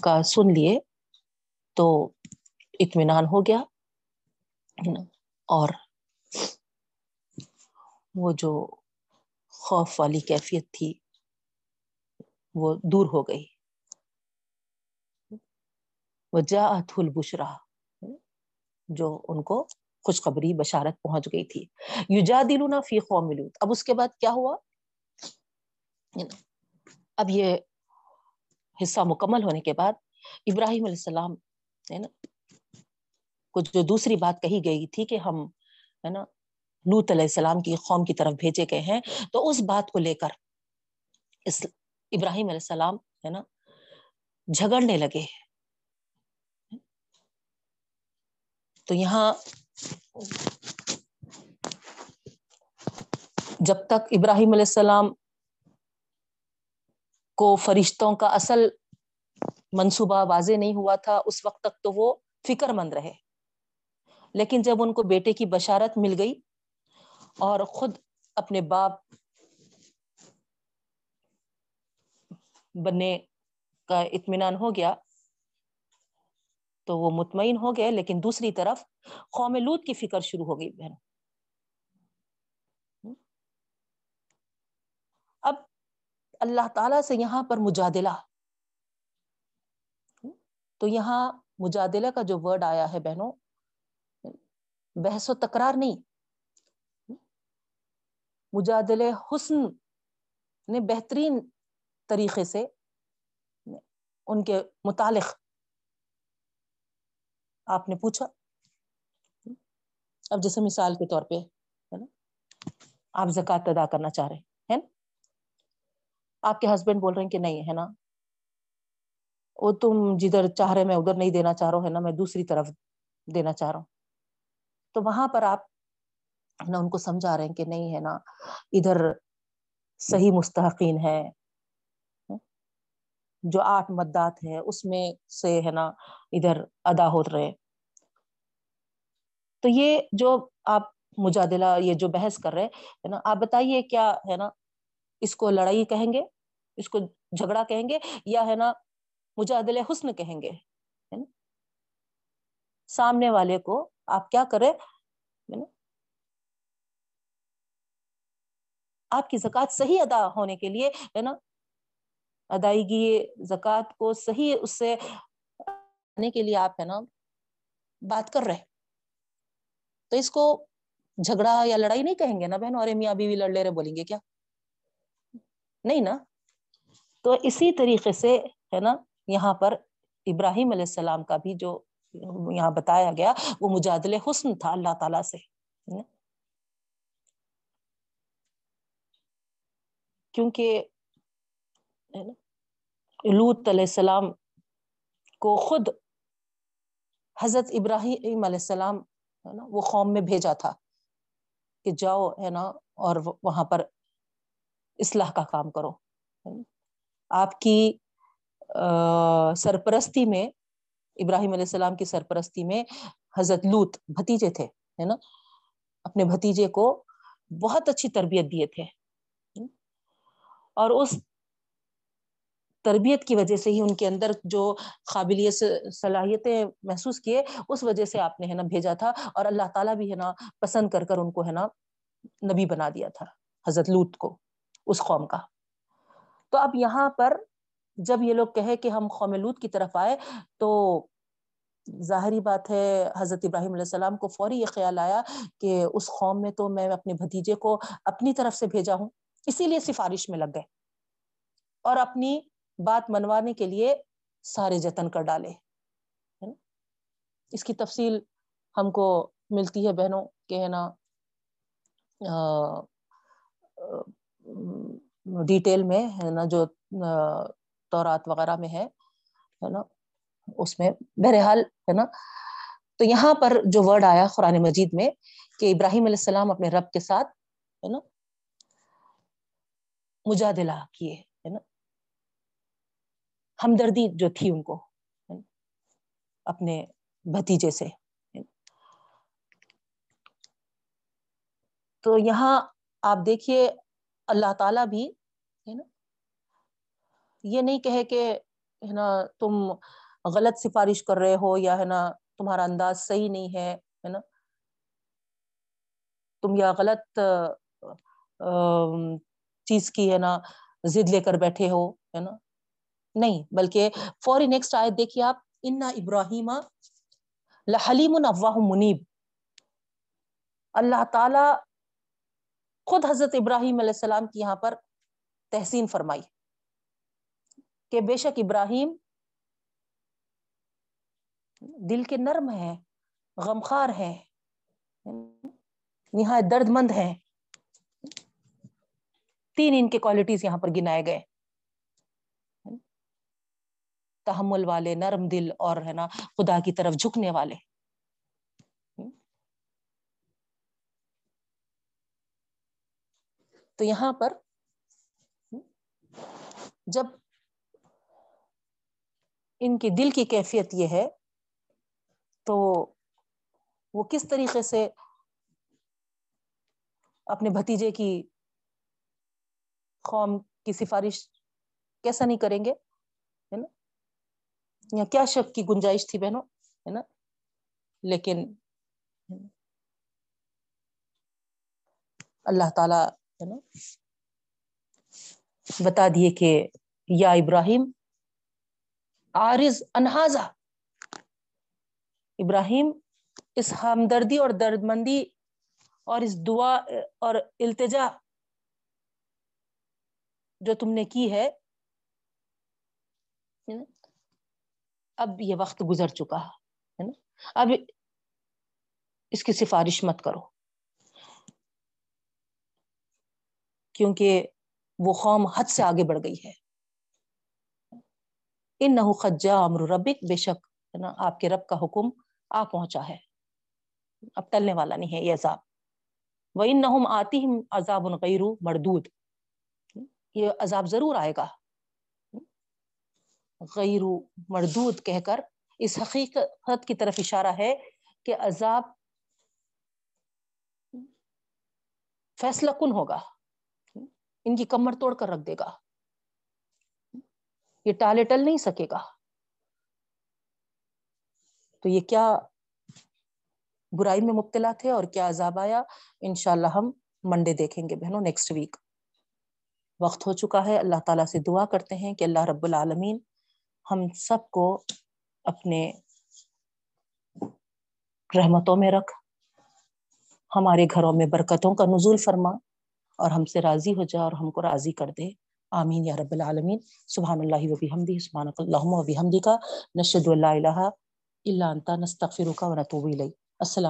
کا سن لیے تو اطمینان ہو گیا اور وہ جو خوف والی کیفیت تھی وہ دور ہو گئی۔ وہ البشرا، جو ان کو خوشخبری، بشارت پہنچ گئی تھی۔ یو دلونا فی قوم اب اس کے بعد کیا ہوا؟ اب یہ حصہ مکمل ہونے کے بعد ابراہیم علیہ السلام، ہے نا کچھ جو دوسری بات کہی گئی تھی کہ ہم، ہے نا لوت علیہ السلام کی قوم کی طرف بھیجے گئے ہیں، تو اس بات کو لے کر اس ابراہیم علیہ السلام ہے نا، جھگڑنے لگے۔ تو یہاں جب تک ابراہیم علیہ السلام کو فرشتوں کا اصل منصوبہ واضح نہیں ہوا تھا، اس وقت تک تو وہ فکر مند رہے۔ لیکن جب ان کو بیٹے کی بشارت مل گئی اور خود اپنے باپ بننے کا اطمینان ہو گیا تو وہ مطمئن ہو گئے، لیکن دوسری طرف قوم لوت کی فکر شروع ہو گئی بہن۔ اب اللہ تعالی سے یہاں پر مجادلہ۔ تو یہاں مجادلہ کا جو ورڈ آیا ہے بہنوں، بحث و تکرار نہیں۔ مجادل حسن نے بہترین طریقے سے ان کے متعلق آپ نے پوچھا۔ اب جیسے مثال کے طور پہ آپ زکات ادا کرنا چاہ رہے ہیں آپ کے ہسبینڈ بول رہے ہیں کہ نہیں، ہے نا۔ وہ تم جدھر چاہ رہے، میں ادھر نہیں دینا چاہ رہا ہوں، ہے نا، میں دوسری طرف دینا چاہ رہا ہوں۔ تو وہاں پر آپ نا، ان کو سمجھا رہے ہیں کہ نہیں، ہے نا، ادھر صحیح مستحقین ہے جو آٹھ مدات ہے اس میں سے ہے نا ادھر ادا ہو رہے تو یہ جو آپ مجادلہ، یہ جو بحث کر رہے ہے نا، آپ بتائیے کیا ہے نا اس کو لڑائی کہیں گے؟ اس کو جھگڑا کہیں گے؟ یا ہے نا مجادل حسن کہیں گے؟ سامنے والے کو آپ کیا کرے آپ کی زکات صحیح ادا ہونے کے لیے، ہے نا ادائیگی زکات کو صحیح اس سے کے لیے آپ ہے نا بات کر رہے تو اس کو جھگڑا یا لڑائی نہیں کہیں گے نا بہن؟ اور میاں بیوی لڑ لے رہے بولیں گے کیا؟ نہیں نا؟ تو اسی طریقے سے ہے نا یہاں پر ابراہیم علیہ السلام کا بھی جو یہاں بتایا گیا، وہ مجادل حسن تھا اللہ تعالی سے۔ کیونکہ ہے نا؟ لوت علیہ السلام کو خود حضرت ابراہیم علیہ السلام ہے نا، وہ قوم میں بھیجا تھا کہ جاؤ ہے نا اور وہاں پر اصلاح کا کام کرو آپ کی سرپرستی میں، ابراہیم علیہ السلام کی سرپرستی میں حضرت لوت بھتیجے تھے ہے نا؟ اپنے بھتیجے کو بہت اچھی تربیت دیے تھے۔ اور اس تربیت کی وجہ سے ہی ان کے اندر جو قابلیت صلاحیتیں محسوس کیے، اس وجہ سے آپ نے ہے نا بھیجا تھا اور اللہ تعالیٰ بھی ہے نا پسند کر کر ان کو ہے نا نبی بنا دیا تھا، حضرت لوت کو، اس قوم کا۔ تو اب یہاں پر جب یہ لوگ کہے کہ ہم قوم لوت کی طرف آئے تو ظاہری بات ہے، حضرت ابراہیم علیہ السلام کو فوری یہ خیال آیا کہ اس قوم میں تو میں اپنے بھتیجے کو اپنی طرف سے بھیجا ہوں، اسی لیے سفارش میں لگ گئے اور اپنی بات منوانے کے لیے سارے جتن کر ڈالے اس کی تفصیل ہم کو ملتی ہے بہنوں، کہ ہے نا ڈیٹیل میں، ہے نا، جو تورات وغیرہ میں ہے نا، اس میں۔ بہرحال، ہے نا، تو یہاں پر جو ورڈ آیا قرآن مجید میں، کہ ابراہیم علیہ السلام اپنے رب کے ساتھ، ہے نا، مجادلہ کیے۔ ہمدردی جو تھی ان کو، اپنے بھتیجے سے۔ تو یہاں آپ دیکھیے، اللہ تعالی بھی، ہے نا، یہ نہیں کہے کہ، ہے نا، تم غلط سفارش کر رہے ہو یا، ہے نا، تمہارا انداز صحیح نہیں ہے ہے نا۔ تم یا غلط چیز کی، ہے نا، ضد لے کر بیٹھے ہو، ہے نا۔ نہیں، بلکہ فوری نیکسٹ آئے دیکھیے آپ، انا ابراہیم لحلیم افواہ منیب اللہ تعالی خود حضرت ابراہیم علیہ السلام کی یہاں پر تحسین فرمائی کہ بے شک ابراہیم دل کے نرم ہے غمخار ہے نہایت درد مند ہے تین ان کے کوالٹیز یہاں پر گنائے گئے۔ تحمل والے، نرم دل اور ہے نا خدا کی طرف جھکنے والے۔ تو یہاں پر جب ان کی دل کی کیفیت یہ ہے، تو وہ کس طریقے سے اپنے بھتیجے کی قوم کی سفارش کیسا نہیں کریں گے؟ یا کیا شک کی گنجائش تھی بہنوں ہے نا لیکن اللہ تعالی ہے نا بتا دیے کہ یا ابراہیم عارض انہاظا ابراہیم اس ہمدردی اور درد مندی اور اس دعا اور التجا جو تم نے کی ہے اب یہ وقت گزر چکا ہے نا؟ اب اس کی سفارش مت کرو۔ کیونکہ وہ قوم حد سے آگے بڑھ گئی ہے۔ ان نہ خجا امر ربک، بے شک نا؟ آپ کے رب کا حکم آ پہنچا ہے۔ اب ٹلنے والا نہیں ہے یہ عذاب۔ وہ ان نہ آتی عذاب غیر مردود۔ یہ عذاب ضرور آئے گا۔ غیر مردود کہہ کر اس حقیقت کی طرف اشارہ ہے کہ عذاب فیصلہ کن ہوگا؟ ان کی کمر توڑ کر رکھ دے گا۔ یہ ٹالے ٹل نہیں سکے گا۔ تو یہ کیا برائی میں مبتلا تھے اور کیا عذاب آیا؟ انشاءاللہ ہم منڈے دیکھیں گے بہنوں نیکسٹ ویک وقت ہو چکا ہے، اللہ تعالیٰ سے دعا کرتے ہیں کہ اللہ رب العالمین ہم سب کو اپنے رحمتوں میں رکھ، ہمارے گھروں میں برکتوں کا نزول فرما اور ہم سے راضی ہو جائے اور ہم کو راضی کر دے۔ آمین یا رب العالمین۔ سبحان اللہ و بحمدی سبحان اللہ و بحمدی کا نشد اللہ الہ الا انتا نستغفرک و نتوب الیک۔ السلام